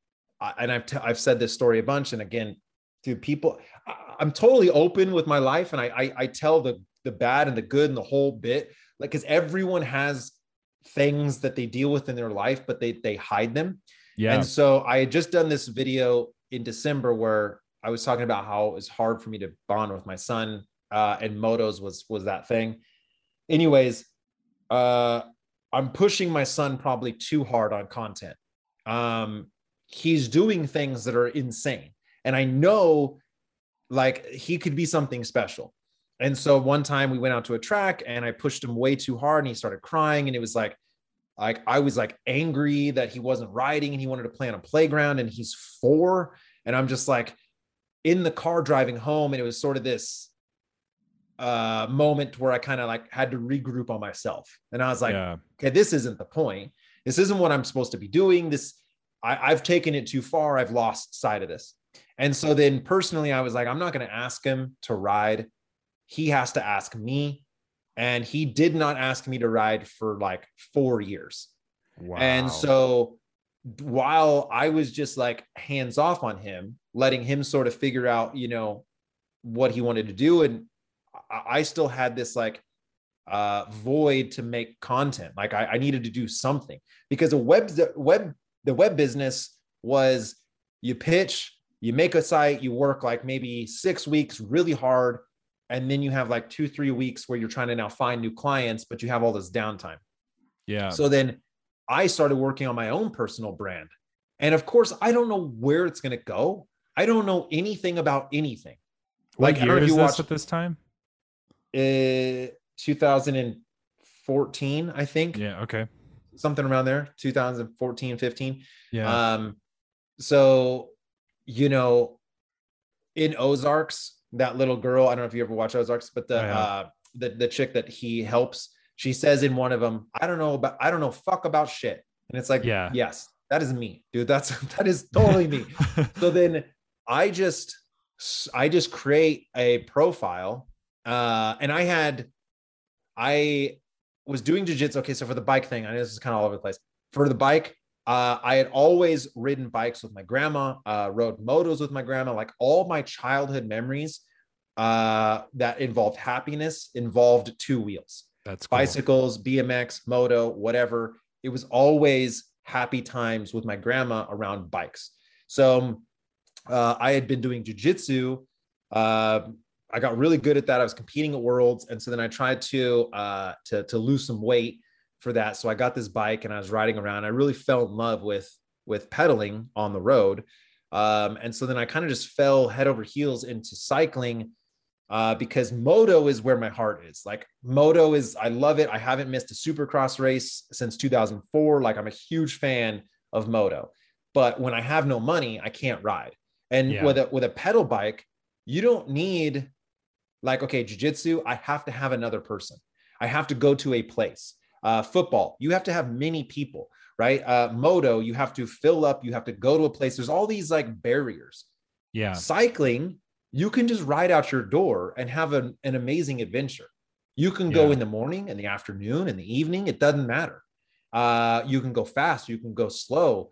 and I've t- I've said this story a bunch. And again to people I, am totally open with my life. And I, I I tell the the bad and the good and the whole bit. Like because everyone has things that they deal with in their life but they they hide them yeah. And so I had just done this video in December where I was talking about how it was hard for me to bond with my son, uh, and motos was was that thing. Anyways, uh, I'm pushing my son probably too hard on content. Um, he's doing things that are insane, and I know like he could be something special. And so one time we went out to a track and I pushed him way too hard and he started crying and it was like like I was like angry that he wasn't riding and he wanted to play on a playground and he's four. And I'm just like in the car driving home. And it was sort of this uh moment where I kind of like had to regroup on myself. And I was like, yeah. okay, this isn't the point. This isn't what I'm supposed to be doing. This I, I've taken it too far. I've lost sight of this. And so then personally, I was like, I'm not going to ask him to ride. He has to ask me and he did not ask me to ride for like four years. Wow. And so while I was just like hands off on him, letting him sort of figure out, you know, what he wanted to do. And I still had this like uh, void to make content. Like I, I needed to do something because a web, the web, the web business was you pitch, you make a site, you work like maybe six weeks really hard and then you have like two three weeks where you're trying to now find new clients but you have all this downtime. Yeah. So then i started working on my own personal brand. And of course i don't know where it's going to go. I don't know anything about anything. What like year is this watched, at this time? Uh 2014 i think. Yeah okay. Something around there 2014 15 yeah. Um so you know in ozarks that little girl. I don't know if you ever watch Ozarks, but the uh, the the chick that he helps, she says in one of them, "I don't know about I don't know fuck about shit," and it's like, yeah, yes, that is me, dude. That's *laughs* that is totally me. *laughs* so then I just I just create a profile, uh, and I had I was doing jujitsu. Okay, so for the bike thing, I know this is kind of all over the place. For the bike, uh, I had always ridden bikes with my grandma, uh, rode motos with my grandma. Like all my childhood memories uh, that involved happiness involved two wheels. That's cool. bicycles, BMX, moto, whatever. It was always happy times with my grandma around bikes. So uh, I had been doing jujitsu. Uh, I got really good at that. I was competing at worlds, and so then I tried to uh, to to lose some weight for that. So I got this bike and I was riding around. I really fell in love with with pedaling on the road, um, and so then I kind of just fell head over heels into cycling uh, because moto is where my heart is. Like moto is, I love it. I haven't missed a supercross race since 2004. Like I'm a huge fan of moto, but when I have no money, I can't ride. And yeah. with a with a pedal bike, you don't need like okay, jujitsu. I have to have another person. I have to go to a place. Uh, football, you have to have many people, right? Uh, moto, you have to fill up. You have to go to a place. There's all these like barriers. Yeah. Cycling, you can just ride out your door and have an, an amazing adventure. You can go yeah. in the morning, in the afternoon, in the evening. It doesn't matter. Uh, you can go fast. You can go slow.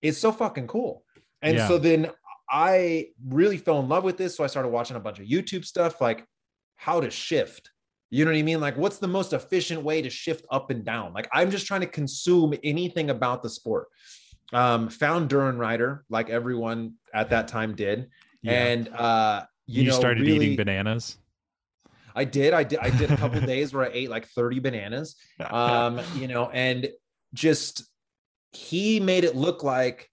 It's so fucking cool. And yeah. so then I really fell in love with this. So I started watching a bunch of YouTube stuff like how to shift. You know what I mean? Like, what's the most efficient way to shift up and down? Like, I'm just trying to consume anything about the sport. Um, found Durianrider, like everyone at that time did. Yeah. And uh, you, you know, started really, eating bananas. I did. I did. I did a couple *laughs* days where I ate like 30 bananas. Um, you know, and just he made it look like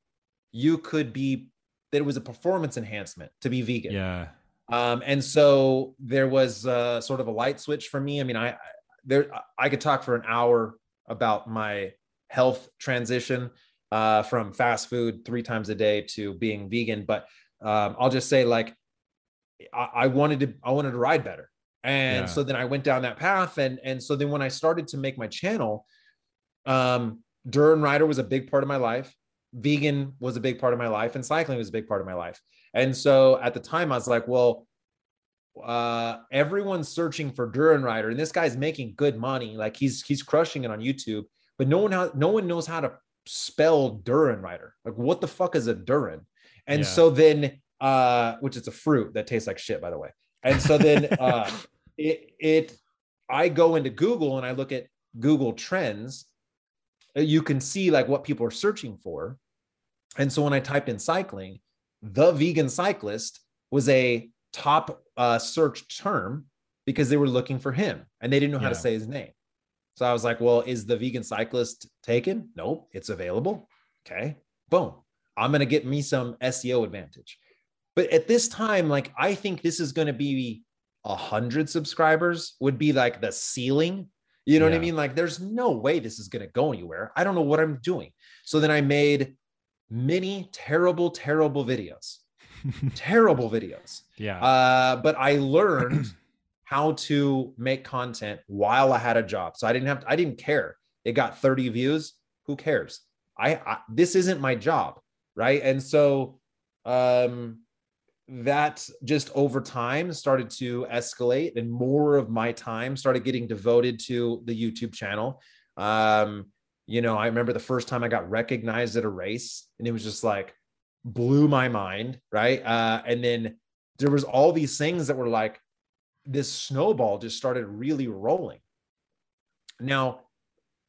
you could be that it was a performance enhancement to be vegan. Yeah. Um, and so there was uh, sort of a light switch for me. I mean, I there I could talk for an hour about my health transition uh, from fast food three times a day to being vegan, but um, I'll just say like I, I, wanted to I wanted to ride better, and yeah. so then I went down that path, and and so then when I started to make my channel, um, Durianrider was a big part of my life vegan was a big part of my life and cycling was a big part of my life. And so at the time I was like, well, uh, everyone's searching for Durianrider and this guy's making good money. Like he's, he's crushing it on YouTube, but no one, ha- no one knows how to spell Durianrider. Like what the fuck is a Durian? And yeah. so then, uh, which is a fruit that tastes like shit, by the way. And so then, *laughs* uh, it, it, I go into Google and I look at Google trends you can see like what people are searching for. And so when I typed in cycling, the vegan cyclist was a top uh, search term because they were looking for him and they didn't know yeah. how to say his name. So I was like, well, is the vegan cyclist taken? Nope, it's available. Okay, boom. I'm going to get me some SEO advantage. But at this time, like, I think this is going to be a hundred subscribers would be like the ceiling you know yeah. what I mean? Like, there's no way this is going to go anywhere. I don't know what I'm doing. So then I made many terrible, terrible videos, terrible *laughs* videos. Yeah. Uh, but I learned *clears throat* how to make content while I had a job. So I didn't have, to, I didn't care. It got 30 views. Who cares? I, I this isn't my job. Right. And so, um, that just over time started to escalate and more of my time started getting devoted to the YouTube channel. Um, you know, I remember the first time I got recognized at a race and it was just like blew my mind, right? Uh, and then there was all these things that were like this snowball just started really rolling. Now,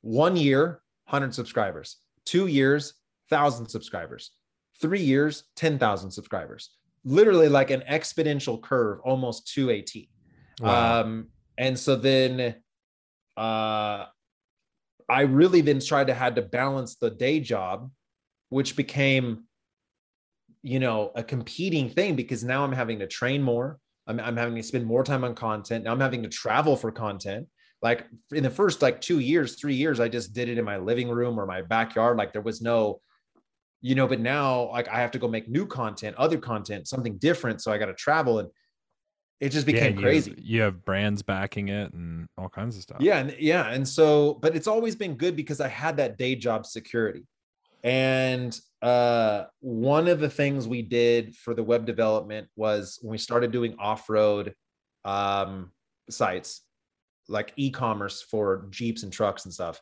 one year, 100 subscribers, two years, 1,000 subscribers, three years, 10,000 subscribers literally like an exponential curve almost to a T. Wow. Um, and so then uh, I really then tried to had to balance the day job, which became, you know, a competing thing because now I'm having to train more. I'm, I'm having to spend more time on content. Now I'm having to travel for content. Like in the first like two years, three years, I just did it in my living room or my backyard. Like there was no you know but now like i have to go make new content other content something different so i got to travel and it just became yeah, crazy you have, you have, brands backing it and all kinds of stuff. Yeah and yeah and so but it's always been good because i had that day job security. And uh one of the things we did for the web development was when we started doing off-road um sites like e-commerce for jeeps and trucks and stuff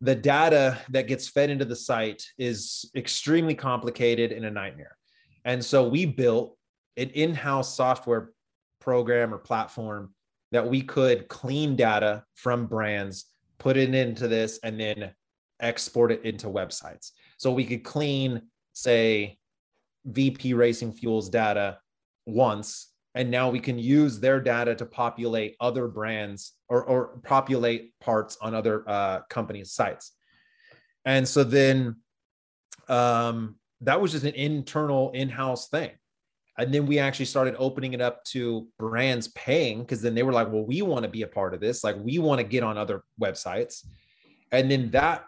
the data that gets fed into the site is extremely complicated and a nightmare. And so we built an in house software program or platform that we could clean data from brands, put it into this, and then export it into websites. So we could clean, say, VP Racing Fuels data once, and now we can use their data to populate other brands or, or populate parts on other uh, companies' sites. And so then um, that was just an internal in-house thing. And then we actually started opening it up to brands paying because then they were like, well, we want to be a part of this. Like, we want to get on other websites. And then that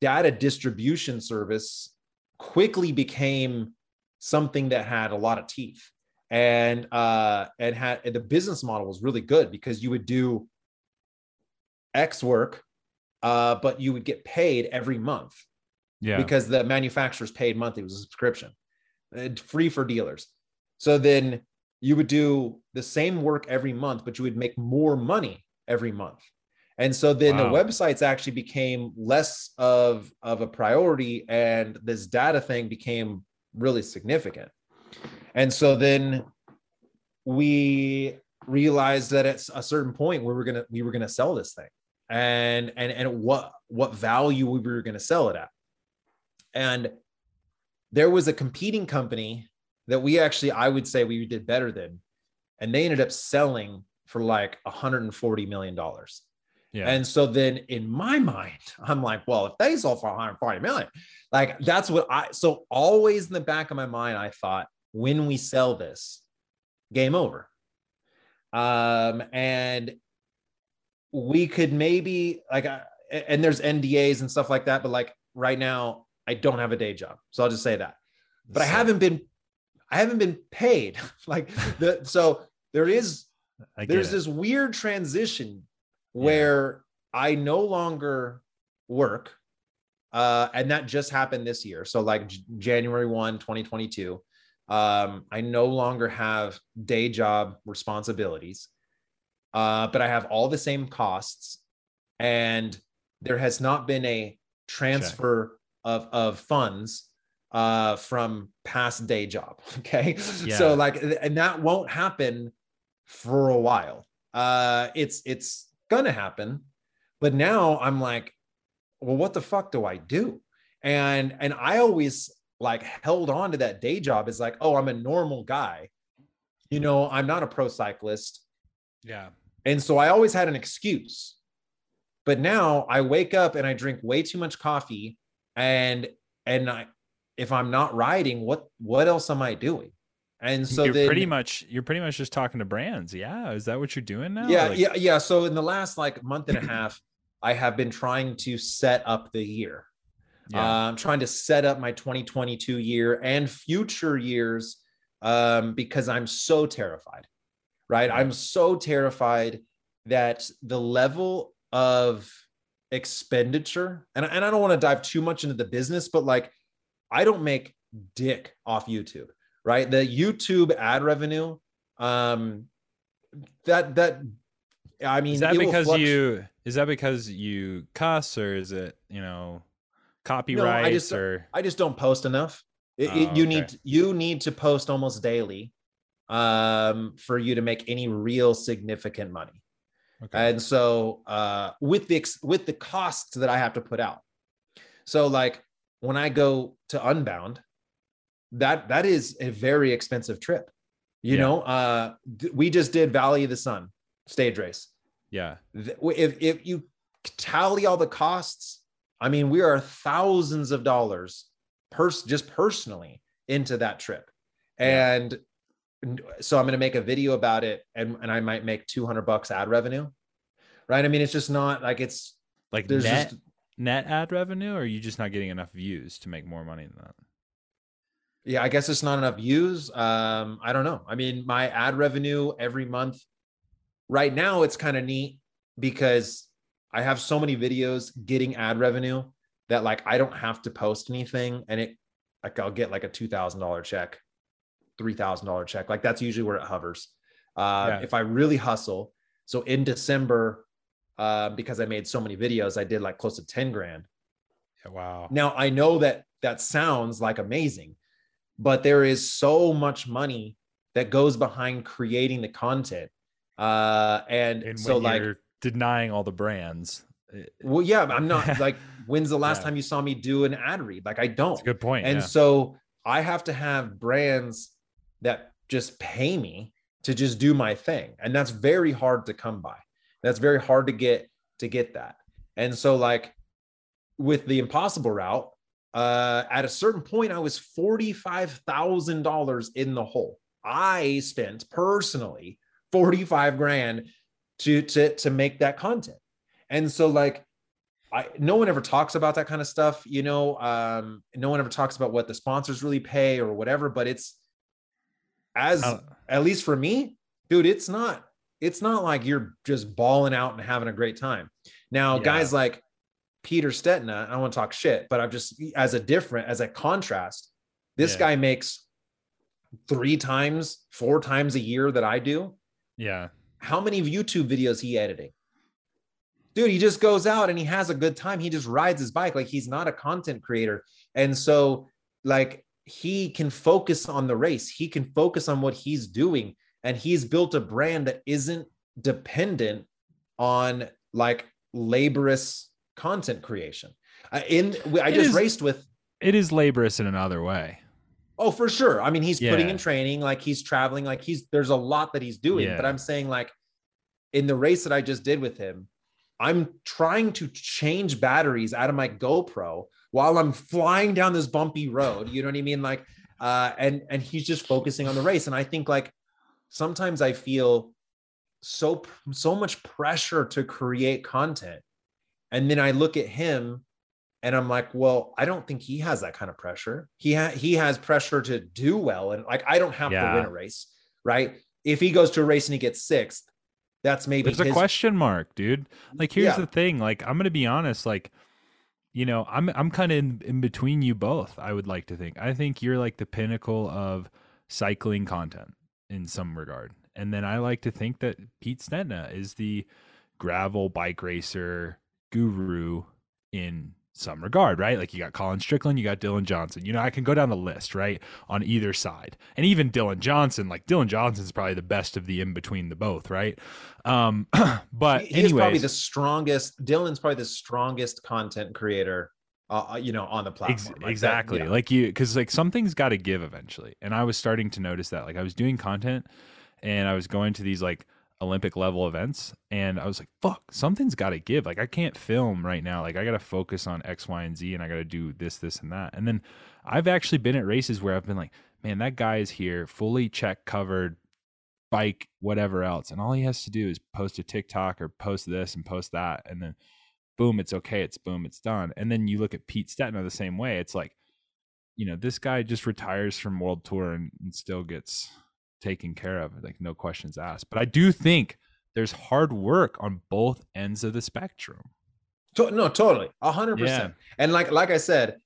data distribution service quickly became something that had a lot of teeth and uh and had and the business model was really good because you would do x work uh but you would get paid every month yeah because the manufacturers paid monthly it was a subscription free for dealers so then you would do the same work every month but you would make more money every month and so then wow. the websites actually became less of of a priority and this data thing became really significant. And so then we realized that at a certain point we were gonna we were gonna sell this thing and and and what what value we were gonna sell it at. And there was a competing company that we actually I would say we did better than, and they ended up selling for like 140 million dollars. Yeah. And so then in my mind, *laughs* I'm like, well, if they sold for 140 million, like that's what I so always in the back of my mind, I thought when we sell this, game over. Um, and we could maybe like and there's NDAs and stuff like that, but like right now, I don't have a day job. So I'll just say that. But I haven't been I haven't been paid. *laughs* like the so there is there's it. this weird transition where yeah. I no longer work. Uh, and that just happened this year. So, like J- January 1, 2022, um, I no longer have day job responsibilities, uh, but I have all the same costs. And there has not been a transfer of, of funds uh, from past day job. *laughs* Okay. Yeah. So, like, and that won't happen for a while. Uh, it's, it's, going to happen. But now I'm like, well, what the fuck do I do? And and I always like held on to that day job as like, oh, I'm a normal guy. You know, I'm not a pro cyclist. Yeah. And so I always had an excuse. But now I wake up and I drink way too much coffee and and I if I'm not riding, what what else am I doing? And so you're then, pretty much you're pretty much just talking to brands. Yeah. Is that what you're doing now? Yeah, like- yeah, yeah. So in the last like month and a *clears throat* half, I have been trying to set up the year. Yeah. Uh, I'm trying to set up my 2022 year and future years um, because I'm so terrified, right? I'm so terrified that the level of expenditure, and, and I don't want to dive too much into the business, but like I don't make dick off YouTube right? The YouTube ad revenue, um, that that I mean, is that because you is that because you cuss or is it you know copyright no, I just, or I just don't post enough. It, oh, it, you okay. need you need to post almost daily um, for you to make any real significant money. Okay. And so uh, with the with the costs that I have to put out, so like when I go to Unbound, that that is a very expensive trip. You yeah. know, uh, we just did Valley of the Sun stage race. Yeah. If if you tally all the costs, I mean, we are thousands of dollars pers- just personally into that trip. Yeah. And so I'm going to make a video about it and, and I might make 200 bucks ad revenue. Right. I mean, it's just not like it's like there's net, just net ad revenue, or are you just not getting enough views to make more money than that? yeah, I guess it's not enough views. Um, I don't know. I mean, my ad revenue every month right now, it's kind of neat because I have so many videos getting ad revenue that like I don't have to post anything and it like I'll get like a two thousand dollar check, three thousand dollar check. Like that's usually where it hovers. Uh, yeah. If I really hustle, so in December, uh, because I made so many videos, I did like close to ten grand. Yeah, wow. Now I know that that sounds like amazing, but there is so much money that goes behind creating the content uh and, and so like denying all the brands well yeah i'm not *laughs* like when's the last yeah. time you saw me do an ad read? Like I don't. good point. And yeah. so I have to have brands that just pay me to just do my thing. And that's very hard to come by. That's very hard to get to get that. And so like with the impossible route, uh, at a certain point, I was $45,000 in the hole. I spent personally 45 grand to, to, to make that content. And so like, I, no one ever talks about that kind of stuff, you know. Um, no one ever talks about what the sponsors really pay or whatever, but it's as at least for me, dude, it's not it's not like you're just balling out and having a great time. Now, yeah. guys like Peter Stetina, I don't want to talk shit, but I'm just as a different, as a contrast, this yeah. guy makes three times, four times a year that I do. Yeah. How many YouTube videos he editing? Dude, he just goes out and he has a good time. He just rides his bike. Like he's not a content creator. And so, like, he can focus on the race. He can focus on what he's doing. And he's built a brand that isn't dependent on like laborious content creation. Uh, in I it just is, raced with. It is laborious in another way. Oh, for sure. I mean, he's yeah. putting in training, like he's traveling, like he's there's a lot that he's doing. Yeah. But I'm saying, like, in the race that I just did with him, I'm trying to change batteries out of my GoPro while I'm flying down this bumpy road. You know what I mean? Like, uh, and and he's just focusing on the race. And I think like sometimes I feel so so much pressure to create content and then I look at him and I'm like, well, I don't think he has that kind of pressure. He ha- he has pressure to do well, and like I don't have yeah. to win a race, right? If he goes to a race and he gets sixth, that's maybe there's his- a question mark, dude. Like here's yeah. the thing, like I'm gonna be honest, like you know, I'm I'm kind of in, in between you both. I would like to think. I think you're like the pinnacle of cycling content in some regard, and then I like to think that Pete Stetina is the gravel bike racer guru in some regard, right? Like you got Colin Strickland, you got Dylan Johnson. You know, I can go down the list, right? On either side. And even Dylan Johnson, like Dylan Johnson's probably the best of the in between the both, right? Um, *clears throat* but he's anyways, probably the strongest. Dylan's probably the strongest content creator uh, uh you know, on the platform. Like exactly. That, yeah. Like you, because like something's got to give eventually. And I was starting to notice that. Like I was doing content and I was going to these like Olympic level events. And I was like, fuck, something's got to give. Like, I can't film right now. Like, I got to focus on X, Y, and Z, and I got to do this, this, and that. And then I've actually been at races where I've been like, man, that guy is here, fully check covered, bike, whatever else. And all he has to do is post a TikTok or post this and post that. And then boom, it's okay. It's boom, it's done. And then you look at Pete Stetina the same way. It's like, you know, this guy just retires from World Tour and, and still gets taken care of, like no questions asked. But I do think there's hard work on both ends of the spectrum. To- no, totally, a hundred percent. And like like I said,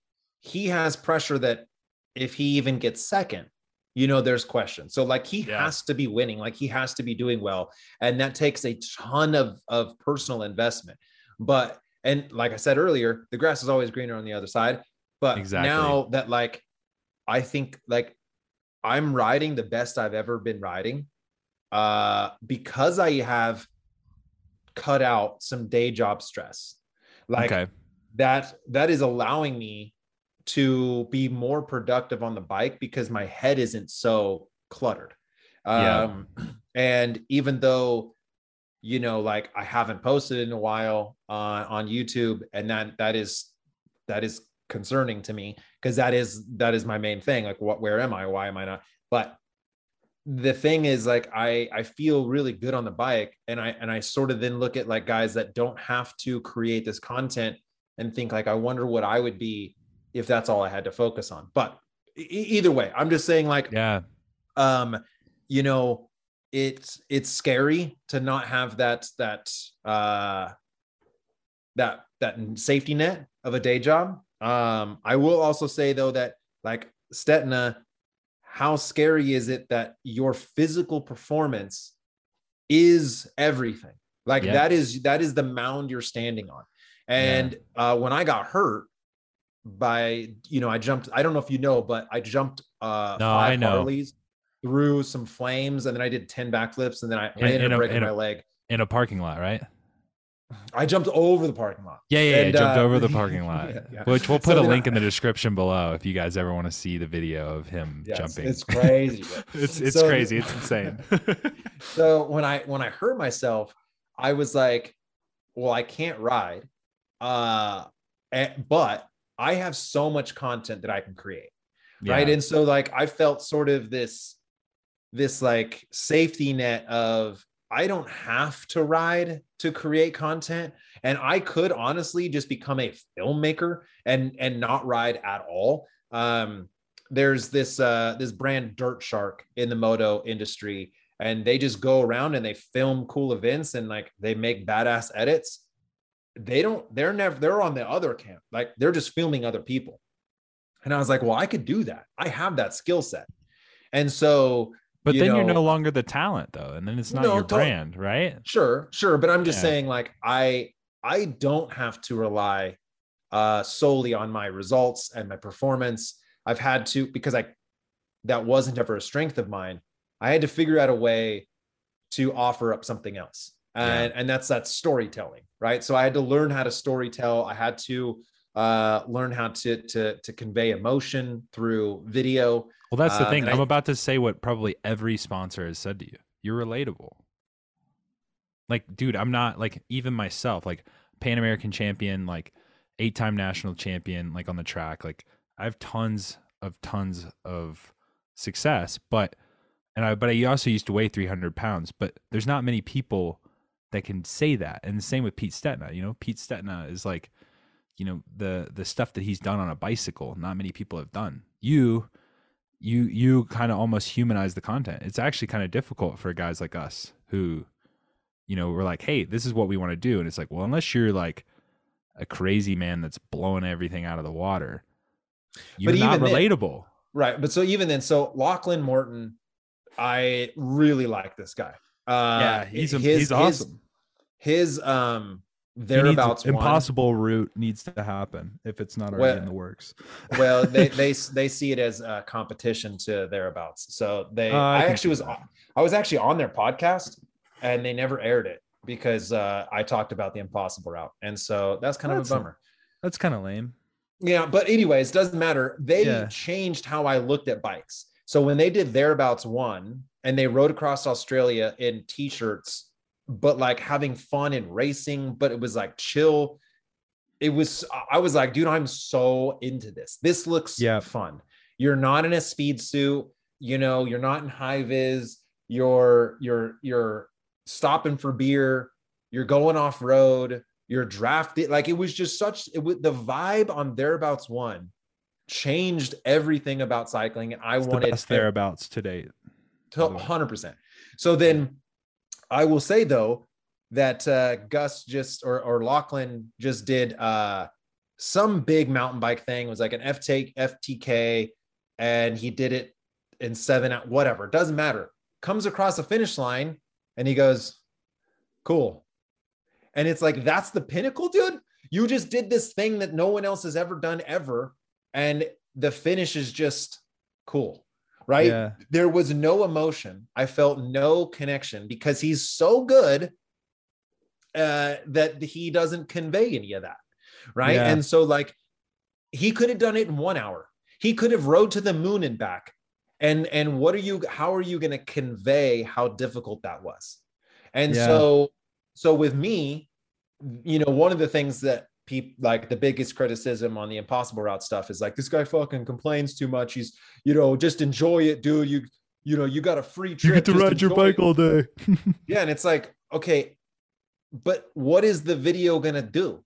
he has pressure that if he even gets second, you know, there's questions. So like he yeah. has to be winning, like he has to be doing well, and that takes a ton of of personal investment. But and like I said earlier, the grass is always greener on the other side. But exactly. now that like I think like I'm riding the best I've ever been riding uh, because I have cut out some day job stress. Like okay. that, that is allowing me to be more productive on the bike because my head isn't so cluttered. Um, yeah. and even though, you know, like I haven't posted in a while uh, on YouTube, and that that is that is concerning to me because that is that is my main thing like what where am i? Why am i not? But the thing is like i i feel really good on the bike and i and i sort of then look at like guys that don't have to create this content and think like i wonder what i would be if that's all i had to focus on. But e- either way i'm just saying like yeah. um you know it's it's scary to not have that that uh that that safety net of a day job um, I will also say though that like Stetina, how scary is it that your physical performance is everything? Like yeah. that is that is the mound you're standing on. And yeah. uh, when I got hurt by you know I jumped I don't know if you know but I jumped uh no, five I know. Harleys through some flames and then I did 10 backflips and then I, in, I ended up breaking my leg in a parking lot, right? I jumped over the parking lot. Yeah, yeah, and, yeah jumped uh, over the *laughs* parking lot. yeah, yeah. Which we'll put so a link I, in the description below if you guys ever want to see the video of him yes, jumping. It's crazy. *laughs* it's it's so, crazy. It's insane. *laughs* so when I when I hurt myself, I was like, well, I can't ride. Uh but I have so much content that I can create. Right. And so like I felt sort of this this like safety net of I don't have to ride to create content and I could honestly just become a filmmaker and and not ride at all. Um there's this uh this brand Dirt Shark in the moto industry and they just go around and they film cool events and like they make badass edits. They don't they're never they're on the other camp. Like they're just filming other people. And I was like, well, I could do that. I have that skill set. And so but you then know, you're no longer the talent though, and then it's not no, your brand, right? Sure, sure. But I'm just yeah. saying, like, I I don't have to rely uh solely on my results and my performance. I've had to because I that wasn't ever a strength of mine. I had to figure out a way to offer up something else. And, yeah. and that's that storytelling, right? So I had to learn how to storytell. I had to uh, learn how to to to convey emotion through video. Well, that's the uh, thing. I'm I, about to say what probably every sponsor has said to you. You're relatable. Like, dude, I'm not like even myself, like Pan American champion, like eight time national champion, like on the track. Like, I have tons of tons of success, but and I but I also used to weigh 300 pounds. But there's not many people that can say that. And the same with Pete Stetina. You know, Pete Stetina is like you know the the stuff that he's done on a bicycle not many people have done. You you you kind of almost humanize the content. It's actually kind of difficult for guys like us who you know we're like hey this is what we want to do. And it's like well unless you're like a crazy man that's blowing everything out of the water you're but not relatable then, right but so even then so lachlan morton i really like this guy. Uh yeah he's his, he's awesome. his, his um thereabouts needs, impossible route needs to happen if it's not already well, in the works. well they *laughs* they they see it as a competition to thereabouts. So they uh, i, I actually was i was actually on their podcast and they never aired it because uh, i talked about the impossible route. And so that's kind that's of a bummer. that's kind of lame. Yeah but anyways doesn't matter. They yeah. changed how i looked at bikes. So when they did thereabouts one and they rode across australia in t-shirts but like having fun and racing, but it was like chill. It was, I was like, dude, I'm so into this. This looks yeah. fun. You're not in a speed suit, you know, you're not in high vis, you're, you're, you're stopping for beer, you're going off road, you're drafted. Like it was just such, it was the vibe on thereabouts one changed everything about cycling. And I it's wanted the thereabouts to date. 100%. So then I will say though that uh, Gus just or or Lachlan just did uh, some big mountain bike thing. It was like an F take FTK, and he did it in seven whatever. Doesn't matter. Comes across a finish line, and he goes, "Cool." And it's like that's the pinnacle, dude. You just did this thing that no one else has ever done ever, and the finish is just cool right? Yeah. There was no emotion. I felt no connection because he's so good uh, that he doesn't convey any of that, right? Yeah. And so, like, he could have done it in one hour. He could have rode to the moon and back. And and what are you? How are you going to convey how difficult that was? And yeah. so, so with me, you know, one of the things that people like the biggest criticism on the impossible route stuff is like this guy fucking complains too much. He's you know just enjoy it, dude. You you know you got a free trip. You get to ride your bike it. all day. *laughs* yeah, and it's like okay, but what is the video gonna do?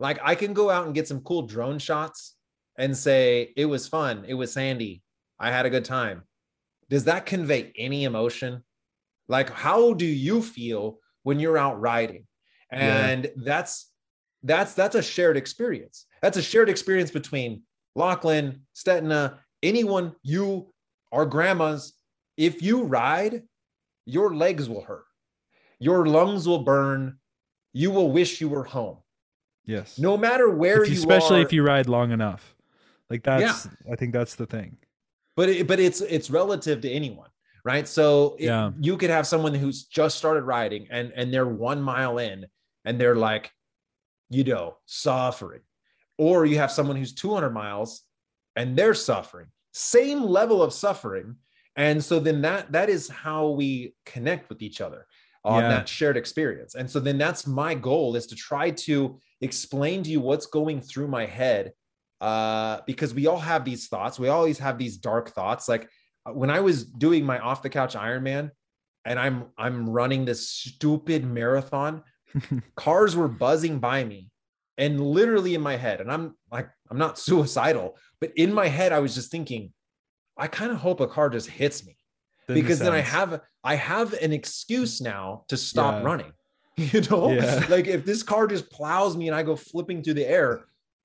Like I can go out and get some cool drone shots and say it was fun, it was sandy, I had a good time. Does that convey any emotion? Like how do you feel when you're out riding? And yeah. that's that's that's a shared experience. That's a shared experience between Lachlan, Stetina, anyone, you, our grandmas. If you ride, your legs will hurt, your lungs will burn, you will wish you were home. Yes. No matter where if you, especially are, if you ride long enough. Like that's yeah. I think that's the thing. But it, but it's it's relative to anyone, right? So it, yeah. you could have someone who's just started riding and and they're 1 mile in and they're like, you know, suffering. Or you have someone who's 200 miles and they're suffering, same level of suffering. And so then that that is how we connect with each other on yeah. that shared experience. And so then that's my goal is to try to explain to you what's going through my head uh, because we all have these thoughts. We always have these dark thoughts. Like uh, when I was doing my off the couch Ironman, and I'm I'm running this stupid marathon, cars were buzzing by me, and literally in my head, and I'm like I'm not *laughs* suicidal, but in my head I was just thinking, I kind of hope a car just hits me, because then I have I have an excuse now to stop yeah. running. *laughs* You know, yeah. like if this car just plows me and I go flipping through the air,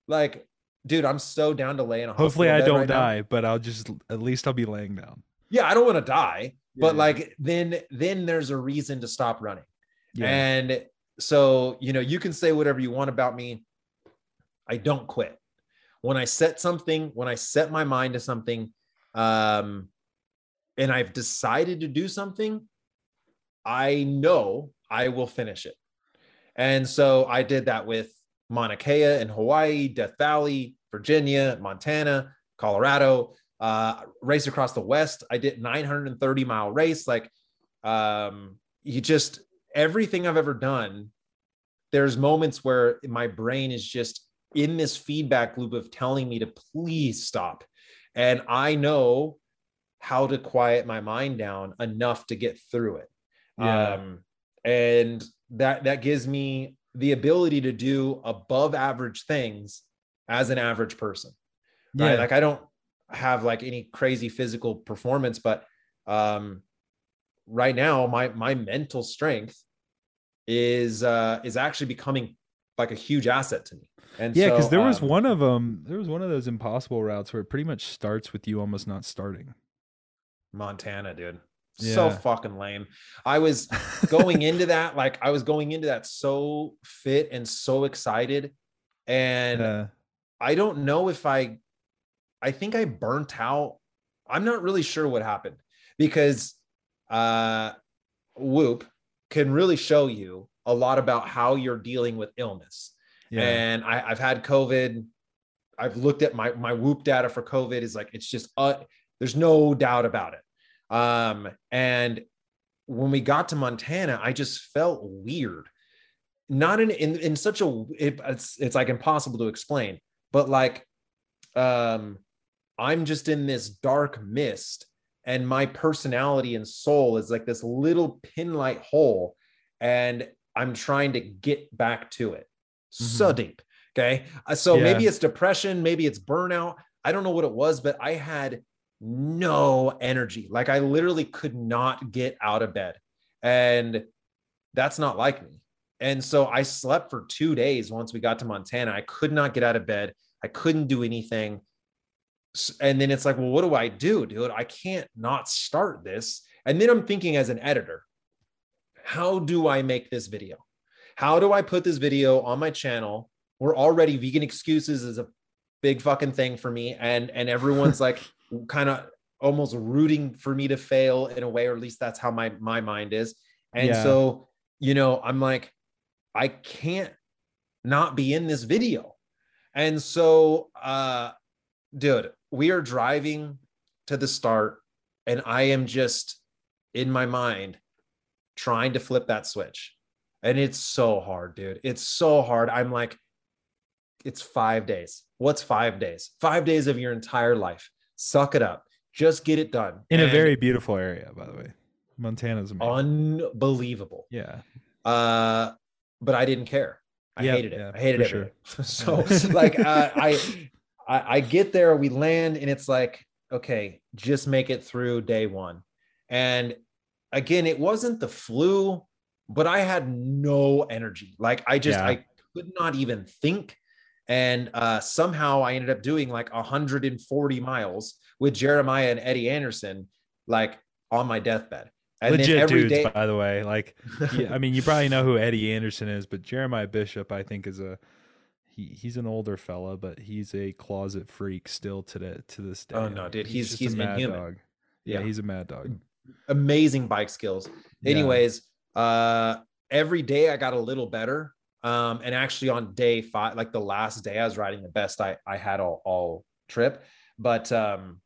like dude, I'm so down to lay in a Hopefully I don't right die, now. but I'll just at least I'll be laying down. Yeah, I don't want to die, yeah. but like then then there's a reason to stop running. And so, you know, you can say whatever you want about me. I don't quit. When I set something, when I set my mind to something, um, and I've decided to do something, I know I will finish it. And so I did that with Mauna Kea in Hawaii, Death Valley, Virginia, Montana, Colorado, uh, race across the West. I did 930 mile race. Like, um, you just everything I've ever done. There's moments where my brain is just in this feedback loop of telling me to please stop, and I know how to quiet my mind down enough to get through it. Yeah. Um, and that that gives me the ability to do above average things as an average person. Yeah. Right? Like I don't have like any crazy physical performance, but um right now my my mental strength is uh is actually becoming like a huge asset to me. And yeah, because so, there was um, one of them, there was one of those impossible routes where it pretty much starts with you almost not starting. Montana, dude. Yeah. So fucking lame. I was going *laughs* into that, like I was going into that so fit and so excited. And yeah. I don't know if I I think I burnt out. I'm not really sure what happened because uh Whoop can really show you a lot about how you're dealing with illness. Yeah. And I, I've had COVID. I've looked at my my Whoop data for COVID is like it's just uh there's no doubt about it. Um, and when we got to Montana, I just felt weird. Not in in, in such a it, it's it's like impossible to explain, but like um I'm just in this dark mist and my personality and soul is like this little pinlight hole and I'm trying to get back to it. Mm-hmm. So deep. Okay. Uh, so yeah. maybe it's depression, maybe it's burnout. I don't know what it was, but I had no energy. Like I literally could not get out of bed. And that's not like me. And so I slept for two days once we got to Montana. I could not get out of bed. I couldn't do anything. And then it's like, well, what do I do, dude? I can't not start this. And then I'm thinking as an editor, how do I make this video? How do I put this video on my channel? We're already vegan excuses is a big fucking thing for me. And and everyone's like, *laughs* kind of almost rooting for me to fail in a way, or at least that's how my my mind is. And yeah. so, you know, I'm like, I can't not be in this video. And so, uh, dude, we are driving to the start, and I am just in my mind trying to flip that switch. And it's so hard, dude. It's so hard. I'm like, it's five days. What's five days? Five days of your entire life suck it up. Just get it done. In and a very beautiful area, by the way. Montana's amazing. unbelievable. Yeah. Uh, but I didn't care. I hated it. Yeah, I hated it. Sure. *laughs* so like uh, I, *laughs* I I get there, we land, and it's like, okay, just make it through day one. And again, it wasn't the flu, but I had no energy. Like I just yeah. I could not even think and uh, somehow I ended up doing like 140 miles with Jeremiah and Eddie Anderson, like on my deathbed. And Legit dudes, day- by the way. Like, *laughs* yeah, I mean, you probably know who Eddie Anderson is, but Jeremiah Bishop, I think, is a he, he's an older fella, but he's a closet freak still today to this day. Oh no, dude, he's he's, he's a mad inhuman. dog. Yeah, yeah, he's a mad dog. Amazing bike skills. Yeah. Anyways, uh, every day I got a little better Um, and actually on day five, like the last day I was riding the best I, I had all, all trip. But, um,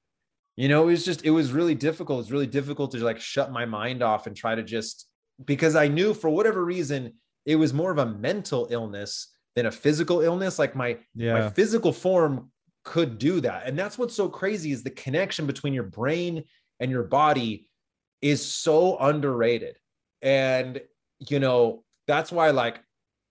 you know, it was just, it was really difficult. It's really difficult to like shut my mind off and try to just, because I knew for whatever reason, it was more of a mental illness than a physical illness. Like my, yeah. my physical form could do that. And that's what's so crazy is the connection between your brain and your body is so underrated. And, you know, that's why like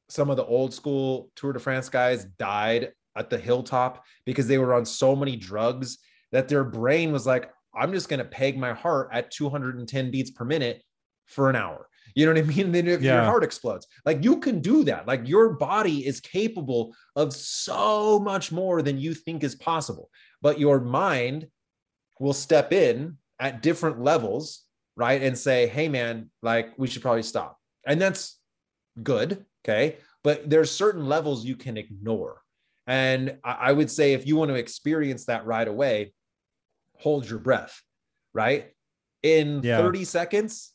some of the old school Tour de France guys died at the hilltop because they were on so many drugs that their brain was like, I'm just going to peg my heart at 210 beats per minute for an hour. You know what I mean? then if yeah. your heart explodes, like you can do that. Like your body is capable of so much more than you think is possible. But your mind will step in at different levels, right? And say, hey, man, like we should probably stop. And that's good. Okay. But there's certain levels you can ignore. And I would say if you want to experience that right away, hold your breath, right? In yeah. 30 seconds,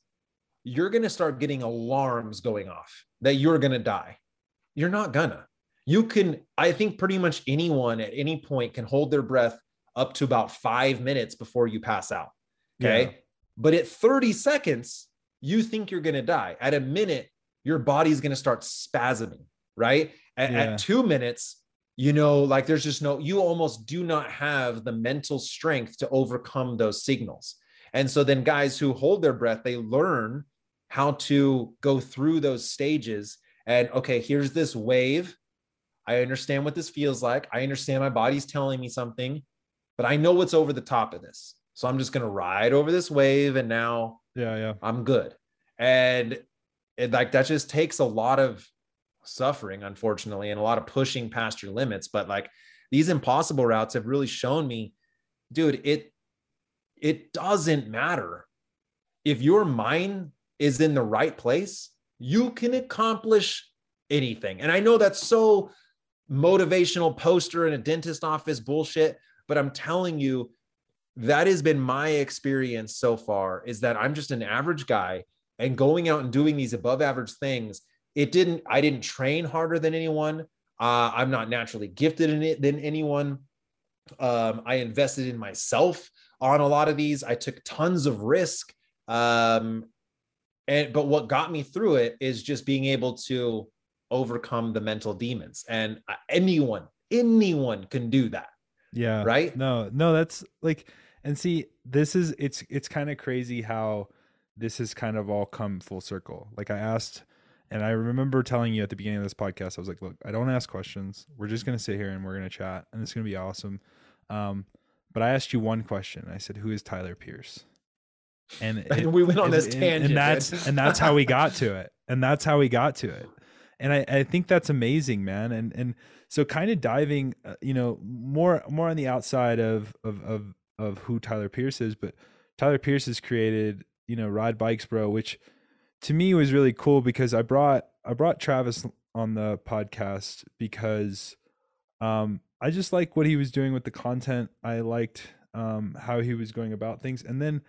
you're going to start getting alarms going off that you're going to die. You're not gonna. You can, I think pretty much anyone at any point can hold their breath up to about five minutes before you pass out. Okay. Yeah. But at 30 seconds, you think you're going to die. At a minute, your body's going to start spasming, right? At, yeah. at two minutes, you know, like there's just no, you almost do not have the mental strength to overcome those signals. And so then guys who hold their breath, they learn how to go through those stages. And okay, here's this wave. I understand what this feels like. I understand my body's telling me something, but I know what's over the top of this. So I'm just going to ride over this wave and now yeah, yeah. I'm good. And it, like that just takes a lot of suffering unfortunately and a lot of pushing past your limits, but like these impossible routes have really shown me dude, it it doesn't matter if your mind is in the right place, you can accomplish anything. And I know that's so motivational poster in a dentist office bullshit, but I'm telling you that has been my experience so far is that I'm just an average guy and going out and doing these above average things. It didn't, I didn't train harder than anyone. Uh, I'm not naturally gifted in it than anyone. Um, I invested in myself on a lot of these. I took tons of risk. Um, and but what got me through it is just being able to overcome the mental demons. And uh, anyone, anyone can do that. Yeah. Right. No, no, that's like, and see, this is it's it's kind of crazy how this has kind of all come full circle. Like I asked, and I remember telling you at the beginning of this podcast, I was like, look, I don't ask questions. We're just gonna sit here and we're gonna chat, and it's gonna be awesome. Um, but I asked you one question. I said, "Who is Tyler Pearce?" And, *laughs* it, we went on this and, tangent, and that's and that's how we got *laughs* to it, and that's how we got to it. And I, I think that's amazing, man. And and so kind of diving, uh, you know, more more on the outside of of of of who Tyler Pearce is, but Tyler Pearce has created, you know, Ride Bikes Bro, which to me was really cool because I brought I brought Travis on the podcast because um I just like what he was doing with the content. I liked um how he was going about things. And then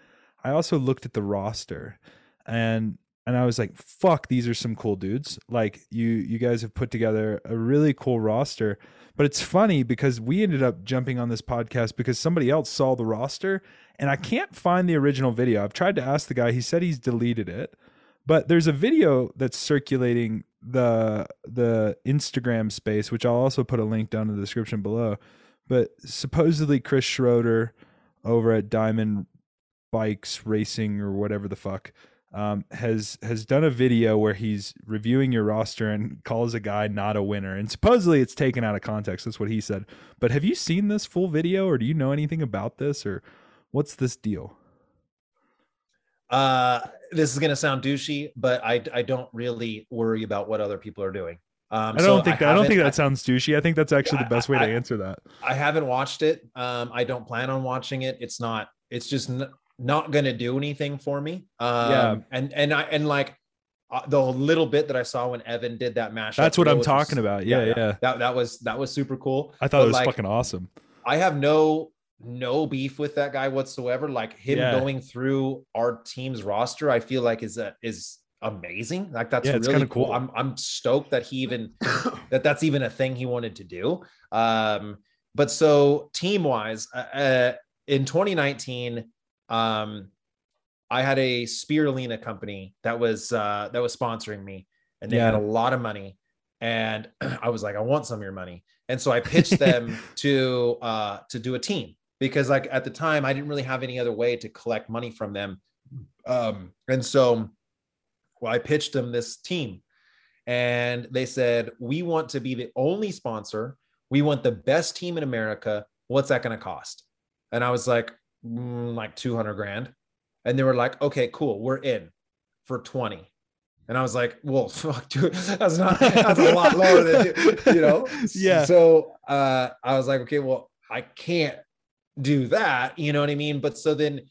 I also looked at the roster and and I was like, fuck, these are some cool dudes. Like you you guys have put together a really cool roster. But it's funny because we ended up jumping on this podcast because somebody else saw the roster and I can't find the original video. I've tried to ask the guy, he said he's deleted it. But there's a video that's circulating the the Instagram space, which I'll also put a link down in the description below. But supposedly Chris Schroeder over at Diamond Bikes Racing or whatever the fuck um, has has done a video where he's reviewing your roster and calls a guy not a winner. And supposedly it's taken out of context. That's what he said. But have you seen this full video, or do you know anything about this, or what's this deal? Uh, this is gonna sound douchey, but I I don't really worry about what other people are doing. Um, I don't so think that, I, I, don't think that sounds douchey. I think that's actually the best way to answer that. I haven't watched it. Um, I don't plan on watching it. It's not. It's just not going to do anything for me. Um, yeah. And, and I, and like uh, the little bit that I saw when Evan did that mashup. That's what I'm talking about. Yeah, yeah, yeah. That, that was, that was super cool. I thought but it was like, fucking awesome. I have no, no beef with that guy whatsoever. Like him yeah. going through our team's roster, I feel like is a, is amazing. Like that's yeah, really cool. cool. I'm I'm stoked that he even *coughs* that that's even a thing he wanted to do. Um, but so team wise, uh, uh, in 2019, um, I had a spirulina company that was uh, that was sponsoring me, and they yeah. had a lot of money. And *clears throat* I was like, I want some of your money. And so I pitched them *laughs* to uh, to do a team because like at the time I didn't really have any other way to collect money from them. Um, and so well, I pitched them this team and they said, We want to be the only sponsor. We want the best team in America. What's that going to cost? And I was like, like 200 grand. And they were like, okay, cool. We're in for 20. And I was like, well, *laughs* fuck, dude, that's not, that's a lot lower than, you know? *laughs* Yeah. So uh, I was like, okay, well, I can't do that. You know what I mean? But so then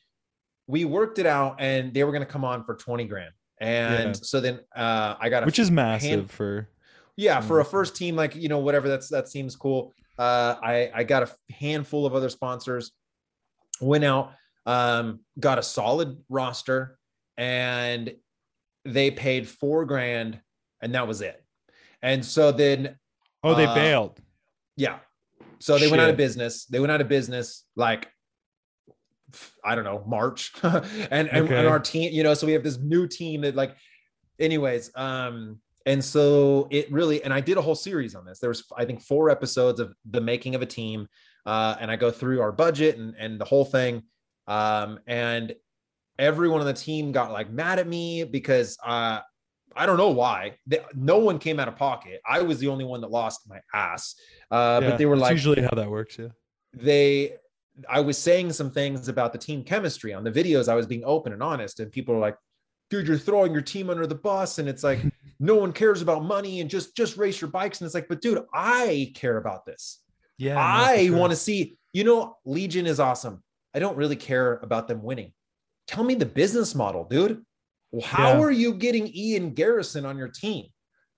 we worked it out and they were going to come on for 20 grand. And yeah. so then uh, I got which is massive hand, for yeah for a first team like you know whatever that's that seems cool. Uh, I I got a handful of other sponsors, went out, um, got a solid roster, and they paid four grand, and that was it. And so then oh they uh, bailed. Yeah. So they Shit. went out of business. They went out of business like I don't know, March. *laughs* and, and, okay. and our team, you know, so we have this new team that like, anyways, um, and so it really, and I did a whole series on this. There was, I think, four episodes of the making of a team. Uh, and I go through our budget and, and the whole thing. Um, and everyone on the team got like mad at me because uh, I don't know why. They, no one came out of pocket. I was the only one that lost my ass. Uh, yeah, but they were like, usually how that works. Yeah. They I was saying some things about the team chemistry on the videos. I was being open and honest, and people are like, "Dude, you're throwing your team under the bus," and it's like *laughs* no one cares about money and just just race your bikes. And it's like, but dude, I care about this. Yeah, I sure. want to see. You know, Legion is awesome. I don't really care about them winning. Tell me the business model, dude. How yeah. are you getting Ian Garrison on your team?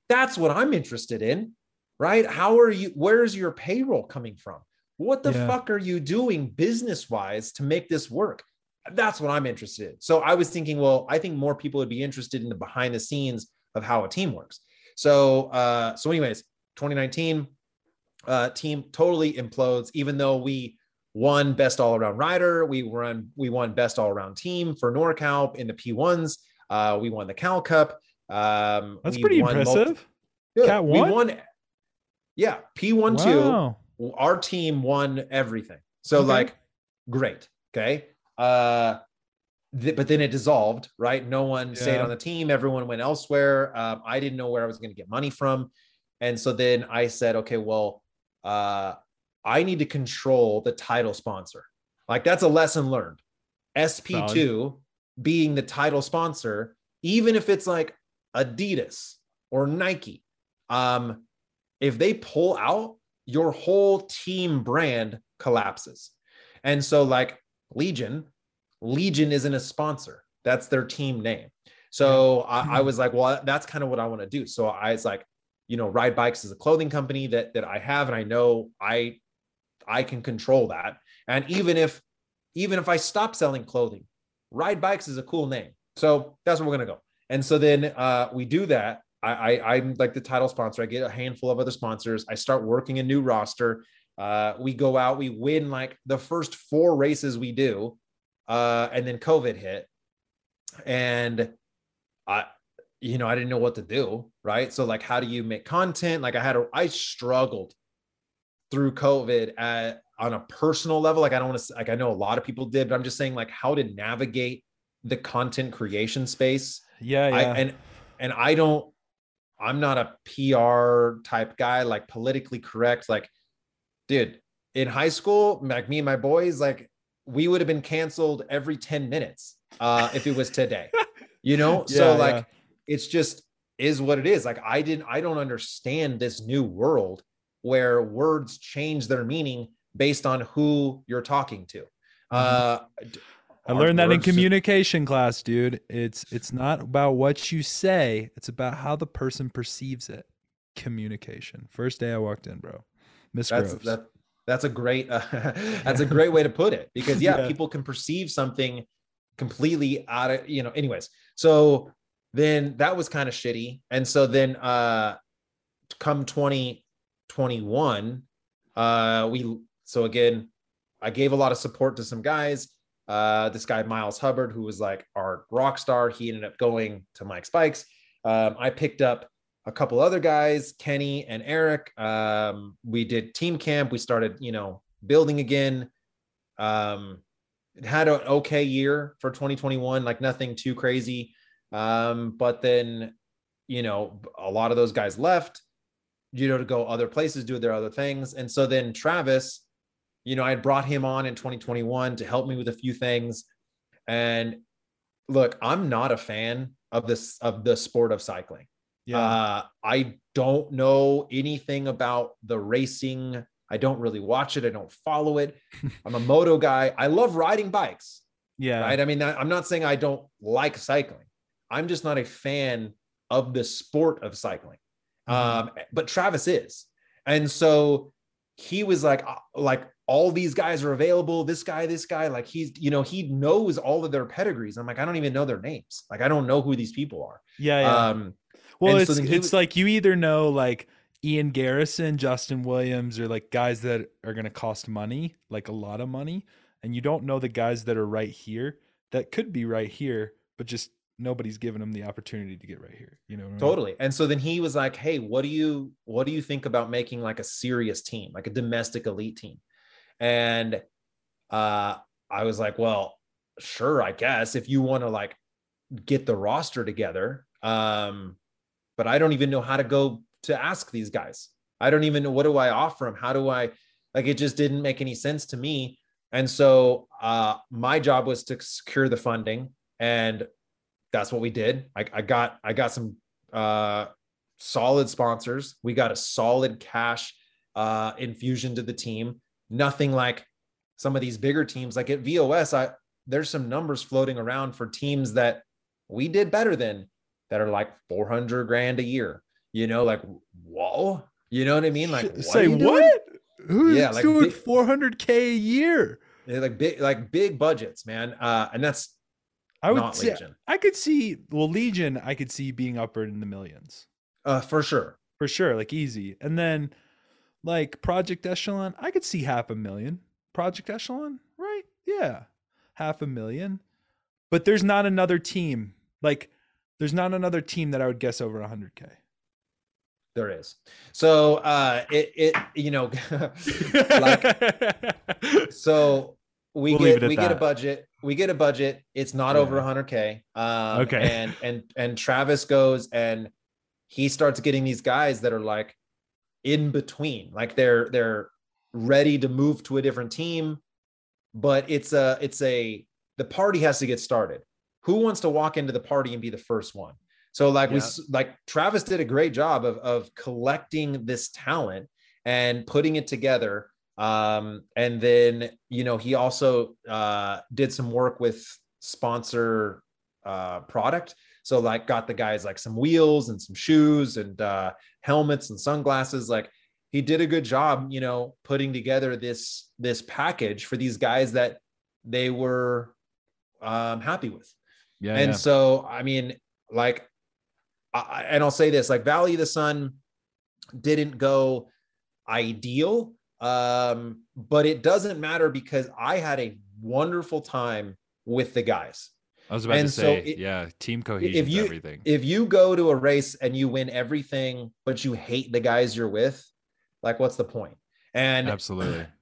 That's what I'm interested in, right? How are you? Where's your payroll coming from? What the yeah. fuck are you doing business wise to make this work? That's what I'm interested in. So I was thinking, well, I think more people would be interested in the behind the scenes of how a team works. So, uh, so anyways, 2019 uh, team totally implodes. Even though we won best all around rider, we won we won best all around team for NorCal in the P1s. Uh, we won the Cal Cup. Um, That's pretty impressive. Multi- Cat one. We won. Yeah, P1 wow. two our team won everything. So okay. like, great. Okay. Uh, th- but then it dissolved, right? No one yeah. stayed on the team. Everyone went elsewhere. Um, I didn't know where I was going to get money from. And so then I said, okay, well, uh, I need to control the title sponsor. Like that's a lesson learned. SP2 being the title sponsor, even if it's like Adidas or Nike, um, if they pull out, your whole team brand collapses. And so, like Legion, Legion isn't a sponsor, that's their team name. So I, I, hmm. was like, well, that's kind of what I want to do. So I was like, you know, Ride Bikes is a clothing company that that I have, and I know I I can control that. And even if even if I stop selling clothing, Ride Bikes is a cool name. So that's where we're gonna go. And so then uh, we do that, I, I i'm like the title sponsor. I get a handful of other sponsors. I start working a new roster. Uh, we go out, we win like the first four races we do, uh, and then COVID hit, and I, you know, I didn't know what to do. Right, so like, how do you make content? Like, I had a, I struggled through COVID at on a personal level. Like, I don't want to like I know a lot of people did, but I'm just saying like how to navigate the content creation space. Yeah, yeah. I, and and I don't I'm not a PR type guy, like politically correct. Like, dude, in high school, like me and my boys, like we would have been canceled every 10 minutes uh, if it was today, you know? *laughs* yeah, so like, yeah. It's just is what it is. Like, I didn't, I don't understand this new world where words change their meaning based on who you're talking to. Mm-hmm. Uh, I learned that in communication class, dude. It's it's not about what you say, it's about how the person perceives it. Communication. First day I walked in, bro. Miss Groves. That, that's a great uh, *laughs* that's a *laughs* great way to put it because yeah, yeah, people can perceive something completely out of, you know, anyways. So then that was kind of shitty. And so then uh come 2021, uh we so again, I gave a lot of support to some guys. Uh this guy Miles Hubbard, who was like our rock star, he ended up going to Mike's Bikes. Um, I picked up a couple other guys, Kenny and Eric. Um, we did team camp. We started, you know, building again. Um, it had an okay year for 2021, like nothing too crazy. Um, but then, you know, a lot of those guys left, you know, to go other places, do their other things. And so then Travis, you know, I had brought him on in 2021 to help me with a few things. And look, I'm not a fan of this of the sport of cycling. Yeah. Uh, I don't know anything about the racing. I don't really watch it. I don't follow it. *laughs* I'm a moto guy. I love riding bikes. Yeah. Right. I mean, I'm not saying I don't like cycling. I'm just not a fan of the sport of cycling. Mm-hmm. Um, but Travis is. And so he was like, uh, like all these guys are available. This guy, this guy, like he's, you know, he knows all of their pedigrees. I'm like, I don't even know their names. Like, I don't know who these people are. Yeah. yeah. Um, well, it's, so it's like you either know like Ian Garrison, Justin Williams, or like guys that are going to cost money, like a lot of money, and you don't know the guys that are right here that could be right here, but just nobody's given them the opportunity to get right here. You know, totally. I mean? And so then he was like, "Hey, what do you what do you think about making like a serious team, like a domestic elite team?" And uh, I was like, "Well, sure, I guess if you want to like get the roster together." Um, but I don't even know how to go to ask these guys. I don't even know what do I offer them? How do I like it just didn't make any sense to me. And so uh, my job was to secure the funding, and that's what we did. I, I got I got some uh, solid sponsors. We got a solid cash uh, infusion to the team. Nothing like some of these bigger teams. Like at VOS, I there's some numbers floating around for teams that we did better than that are like 400 grand a year. You know, like, whoa, you know what I mean? Like, what say what? Who's yeah, like doing 400k a year? like big, like big budgets, man. Uh, and that's I would say Legion. I could see well Legion. I could see being upward in the millions. Uh, for sure, for sure, like easy. And then like Project Echelon, I could see half a million. Project Echelon, right? Yeah, half a million. But there's not another team like there's not another team that I would guess over 100k. There is. So uh it it you know *laughs* like *laughs* so we we'll get we that. get a budget. We get a budget. It's not yeah. over 100k. Um okay. and and and Travis goes and he starts getting these guys that are like in between. Like they're they're ready to move to a different team, but it's a it's a the party has to get started who wants to walk into the party and be the first one? So like yeah. we like Travis did a great job of of collecting this talent and putting it together. Um, and then you know he also uh, did some work with sponsor uh, product. So like got the guys like some wheels and some shoes and uh, helmets and sunglasses. Like he did a good job, you know, putting together this this package for these guys that they were um, happy with. Yeah. And yeah. so, I mean, like, I, and I'll say this like, Valley of the Sun didn't go ideal, um, but it doesn't matter because I had a wonderful time with the guys. I was about and to say, so it, yeah, team cohesion, if you, everything. If you go to a race and you win everything, but you hate the guys you're with, like, what's the point? And absolutely. *clears throat*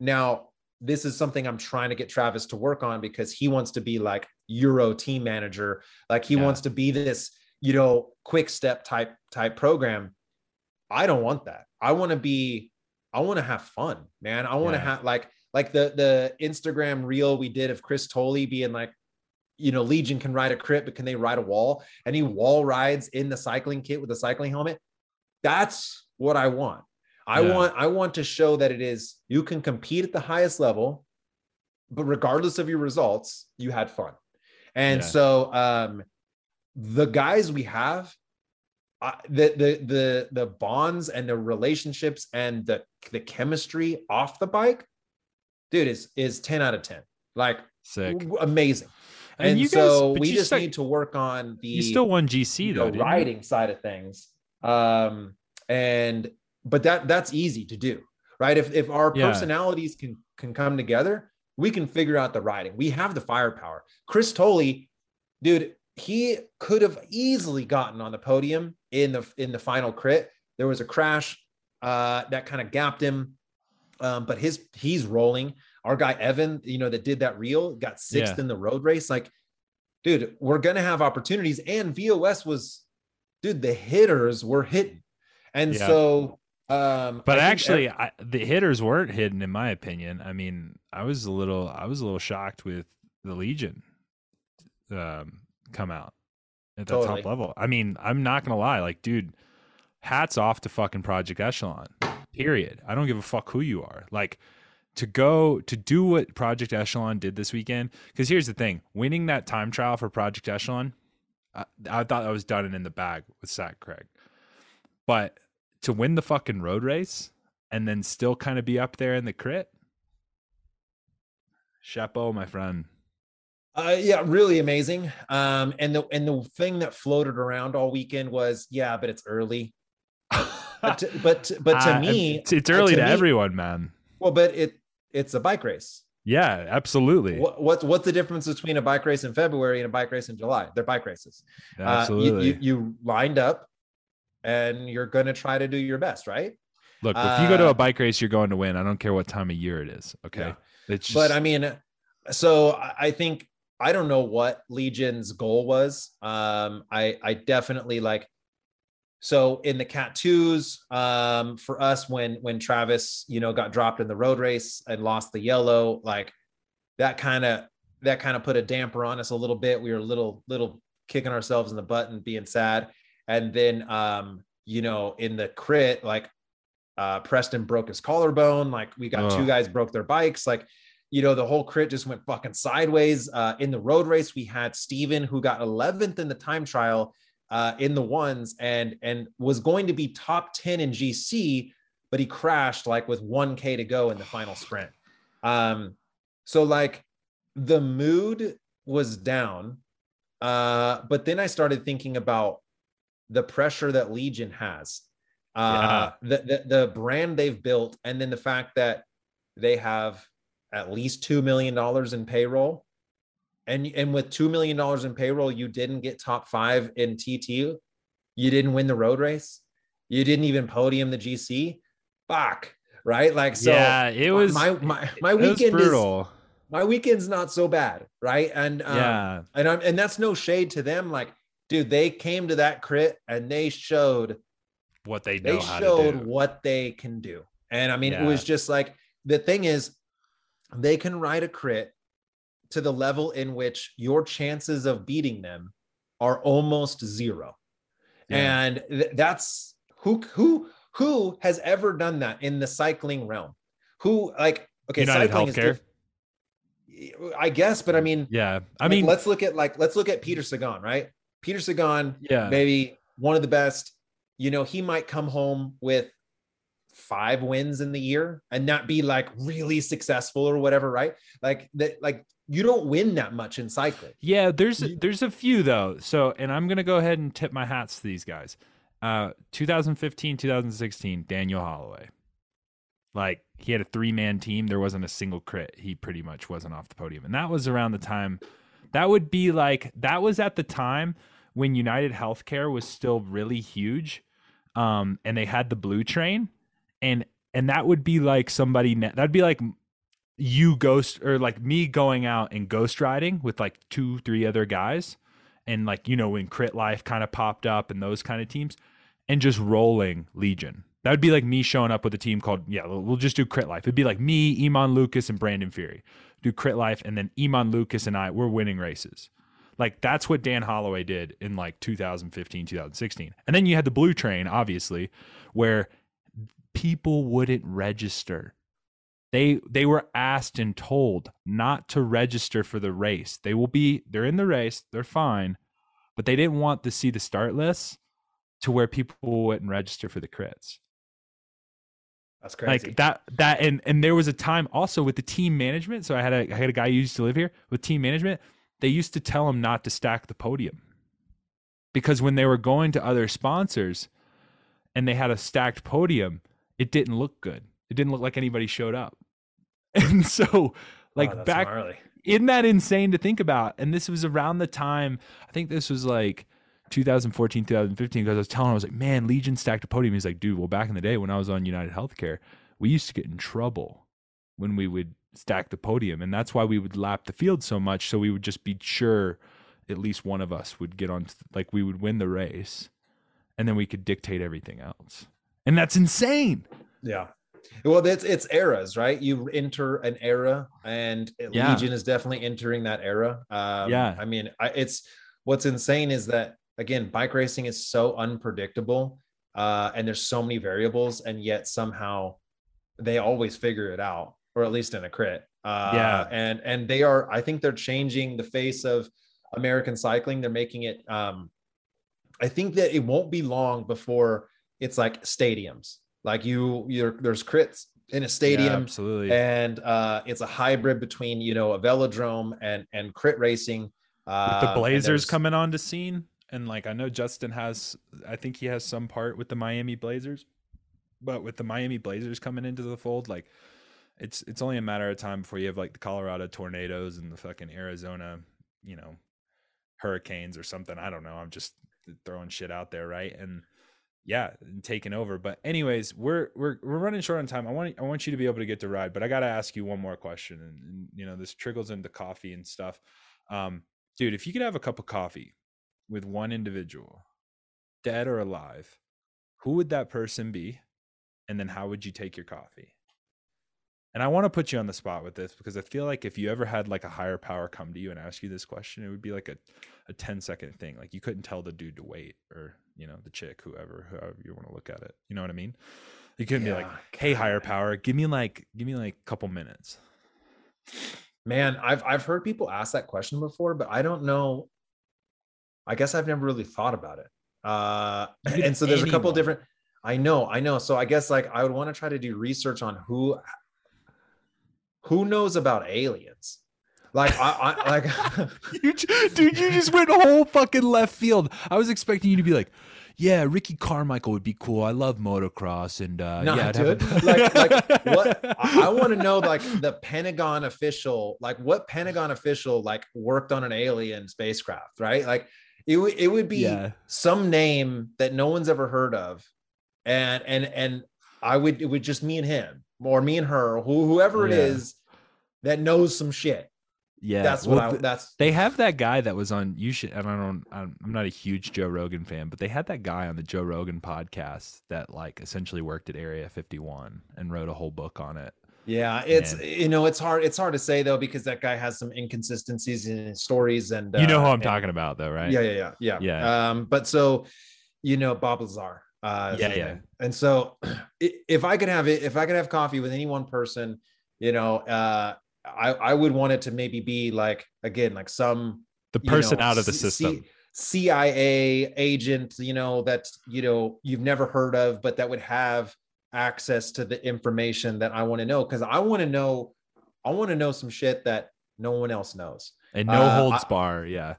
Now, this is something I'm trying to get Travis to work on because he wants to be like Euro team manager. Like he yeah. wants to be this, you know, quick step type type program. I don't want that. I want to be, I want to have fun, man. I want to yeah. have like like the the Instagram reel we did of Chris Tolley being like, you know, Legion can ride a crit, but can they ride a wall? And he wall rides in the cycling kit with a cycling helmet. That's what I want. I yeah. want I want to show that it is you can compete at the highest level, but regardless of your results, you had fun. And yeah. so um the guys we have uh, the the the the bonds and the relationships and the the chemistry off the bike dude is is 10 out of 10 like sick amazing And, and so guys, we just need to work on the you still won GC though, know, riding side of things. Um, and but that that's easy to do, right? If if our yeah. personalities can can come together, we can figure out the riding. We have the firepower. Chris Tolle, dude, he could have easily gotten on the podium in the in the final crit. There was a crash uh, that kind of gapped him, um, but his he's rolling. Our guy Evan, you know, that did that reel, got sixth yeah. in the road race. Like, dude, we're gonna have opportunities. And VOS was, dude, the hitters were hitting, and yeah. so. Um, but actually, I, the hitters weren't hidden, in my opinion. I mean, I was a little, I was a little shocked with the Legion um, come out at the totally. top level. I mean, I'm not gonna lie, like, dude, hats off to fucking Project Echelon. Period. I don't give a fuck who you are. Like, to go to do what Project Echelon did this weekend. Because here's the thing: winning that time trial for Project Echelon, I, I thought I was done and in the bag with Zach Craig. But to win the fucking road race and then still kind of be up there in the crit, chapeau, my friend. Uh, yeah, really amazing. Um, and the and the thing that floated around all weekend was, yeah, but it's early. *laughs* but to, but but to uh, me, it's early to, to me, everyone, man. Well, but it it's a bike race. Yeah, absolutely. What, what's what's the difference between a bike race in February and a bike race in July? They're bike races. Absolutely. Uh, you, you, you, lined up, and you're going to try to do your best, right? Look, if you go to a uh, bike race, you're going to win. I don't care what time of year it is. Okay. Yeah. Just... But I mean, so I think I don't know what Legion's goal was. Um, I I definitely like so in the cat twos, um, for us, when when Travis, you know, got dropped in the road race and lost the yellow, like that kind of that kind of put a damper on us a little bit. We were a little little kicking ourselves in the butt and being sad. And then um, you know, in the crit, like uh Preston broke his collarbone, like we got two guys broke their bikes, like you know, the whole crit just went fucking sideways. Uh, in the road race, we had Steven who got 11th in the time trial uh, in the ones and and was going to be top 10 in GC, but he crashed like with 1K to go in the final *sighs* sprint. Um, so like the mood was down. Uh, but then I started thinking about the pressure that Legion has, uh, yeah. the, the the brand they've built, and then the fact that they have at least two million dollars in payroll and and with two million dollars in payroll, you didn't get top five in TT. You didn't win the road race. You didn't even podium the GC. Fuck, right? Like so. Yeah, it was my my my weekend is my weekend's not so bad, right? And um, yeah, and I'm and that's no shade to them. Like, dude, they came to that crit and they showed what they know. they showed what they can do. And I mean, yeah. it was just like the thing is, they can ride a crit to the level in which your chances of beating them are almost zero. Yeah. And th- that's who who who has ever done that in the cycling realm? Who like okay, United cycling Healthcare. is I guess, but I mean, yeah, I like, mean, let's look at like let's look at Peter Sagan, right? Peter Sagan, yeah, maybe one of the best. You know, he might come home with five wins in the year and not be like really successful or whatever, right? Like that, like you don't win that much in cycling. Yeah, there's there's a few though. So, and I'm gonna go ahead and tip my hats to these guys. Uh, 2015, 2016, Daniel Holloway. Like he had a three man team. There wasn't a single crit. He pretty much wasn't off the podium, and that was around the time. That would be like that was at the time when United Healthcare was still really huge, um, and they had the blue train, and and that would be like somebody that'd be like you ghost or like me going out and ghost riding with like two, three other guys, and like you know when Crit Life kind of popped up and those kind of teams, and just rolling Legion. That would be like me showing up with a team called yeah, we'll just do Crit Life. It'd be like me, Eamon Lucas, and Brandon Fury do Crit Life, and then Eamon Lucas and I we're winning races. Like that's what Dan Holloway did in like 2015, 2016. And then you had the blue train, obviously, where people wouldn't register they they were asked and told not to register for the race. They will be they're in the race, they're fine, but they didn't want to see the start list to where people wouldn't register for the crits. That's crazy. Like that that and and there was a time also with the team management. So I had a I had a guy who used to live here with team management. they used to tell him not to stack the podium because when they were going to other sponsors and they had a stacked podium, it didn't look good. It didn't look like anybody showed up. *laughs* And so, like oh, back, gnarly. isn't that insane to think about? And this was around the time, I think this was like 2014, 2015, because I was telling him, I was like, man, Legion stacked a podium. He's like, dude, well, back in the day when I was on United Healthcare, we used to get in trouble when we would stack the podium. And that's why we would lap the field so much. So we would just be sure at least one of us would get on, like we would win the race and then we could dictate everything else. And that's insane. Yeah. Well, it's it's eras, right? You enter an era, and yeah. Legion is definitely entering that era. Um, yeah, I mean, I, it's what's insane is that again, bike racing is so unpredictable, uh, and there's so many variables, and yet somehow they always figure it out, or at least in a crit. Uh, yeah, and and they are. I think they're changing the face of American cycling. They're making it. Um, I think that it won't be long before it's like stadiums. Like you, you're there's crits in a stadium, yeah, absolutely, and uh, it's a hybrid between you know a velodrome and and crit racing. Uh, with the Blazers coming on to scene, and like I know Justin has, I think he has some part with the Miami Blazers, but with the Miami Blazers coming into the fold, like it's it's only a matter of time before you have like the Colorado tornadoes and the fucking Arizona, you know, hurricanes or something. I don't know. I'm just throwing shit out there, right? And yeah, and taking over. But anyways, we're we're we're running short on time. I want I want you to be able to get to ride, but I got to ask you one more question, and, and, you know this trickles into coffee and stuff. Um, dude, if you could have a cup of coffee with one individual, dead or alive, who would that person be? And then how would you take your coffee? And I want to put you on the spot with this because I feel like if you ever had like a higher power come to you and ask you this question, it would be like a, a 10 second thing. Like you couldn't tell the dude to wait or, you know, the chick, whoever, whoever you want to look at it. You know what I mean? You couldn't yeah, be like, hey, higher power, give me like, give me like a couple minutes. Man, I've I've heard people ask that question before, but I don't know. I guess I've never really thought about it. Uh, and so there's anyone. a couple different. I know, I know. So I guess like I would want to try to do research on who who knows about aliens? Like I, I *laughs* like you, dude, you just went whole fucking left field. I was expecting you to be like, yeah, Ricky Carmichael would be cool. I love motocross and uh nah, yeah, dude. A- *laughs* like, like what I, I want to know like the Pentagon official, like what Pentagon official like worked on an alien spacecraft, right? Like it, w- it would be yeah. some name that no one's ever heard of. And and and I would it would just me and him or me and her, who, whoever it yeah. is that knows some shit. Yeah, that's what I. That's they have that guy that was on. You should. And I don't. I'm not a huge Joe Rogan fan, but they had that guy on the Joe Rogan podcast that like essentially worked at Area 51 and wrote a whole book on it. Yeah, it's and, you know it's hard. It's hard to say though because that guy has some inconsistencies in his stories, and you know uh, who I'm and, talking about though, right? Yeah, yeah, yeah, yeah. Yeah. Um, but so you know Bob Lazar. Uh, yeah, yeah. And so *clears throat* if I could have it, if I could have coffee with any one person, you know, uh, I, I would want it to maybe be like again like some the person know, out of the system. C- CIA agent, you know, that you know you've never heard of, but that would have access to the information that I want to know because I want to know, I want to know some shit that no one else knows. And no uh, holds I, bar, yeah.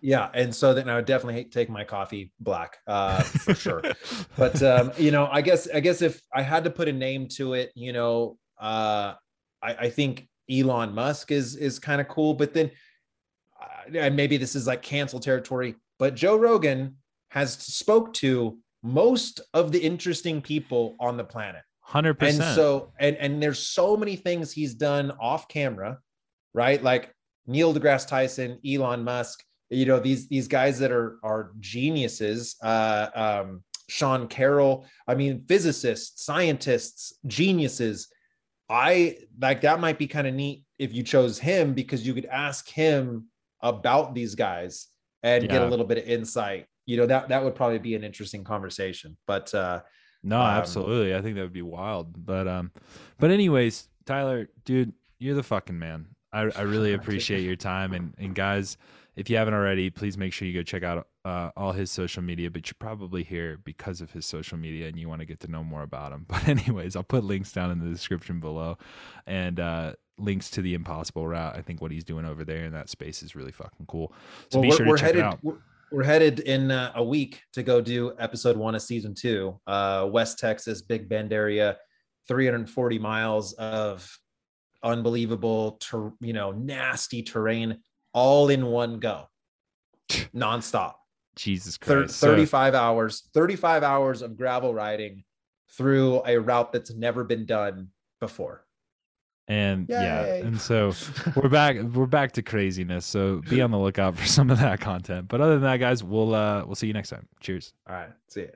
Yeah, and so then I would definitely take my coffee black uh, for sure. *laughs* but um, you know, I guess I guess if I had to put a name to it, you know, uh, I, I think Elon Musk is is kind of cool. But then, uh, and maybe this is like cancel territory. But Joe Rogan has spoke to most of the interesting people on the planet. Hundred percent. And so, and and there's so many things he's done off camera, right? Like Neil deGrasse Tyson, Elon Musk. You know these these guys that are are geniuses. Uh, um, Sean Carroll. I mean, physicists, scientists, geniuses I like that might be kind of neat if you chose him because you could ask him about these guys and yeah. get a little bit of insight. You know, that that would probably be an interesting conversation. But uh no, um, absolutely. I think that would be wild. But um but anyways, Tyler, dude, you're the fucking man. I, I really *laughs* appreciate your time and and guys if you haven't already, please make sure you go check out uh, all his social media. But you're probably here because of his social media and you want to get to know more about him. *laughs* But, anyways, I'll put links down in the description below and uh, links to the Impossible Route. I think what he's doing over there in that space is really fucking cool. So well, be sure to check headed, it out. We're, we're headed in uh, a week to go do episode one of season two, uh, West Texas, Big Bend area, 340 miles of unbelievable, ter- you know, nasty terrain all in one go, *laughs* nonstop. Jesus Christ. 35 so, hours, 35 hours of gravel riding through a route that's never been done before. And Yay. yeah, and so *laughs* we're back we're back to craziness. So be on the lookout for *laughs* some of that content. But other than that, guys, we'll uh we'll see you next time. Cheers. All right. See you.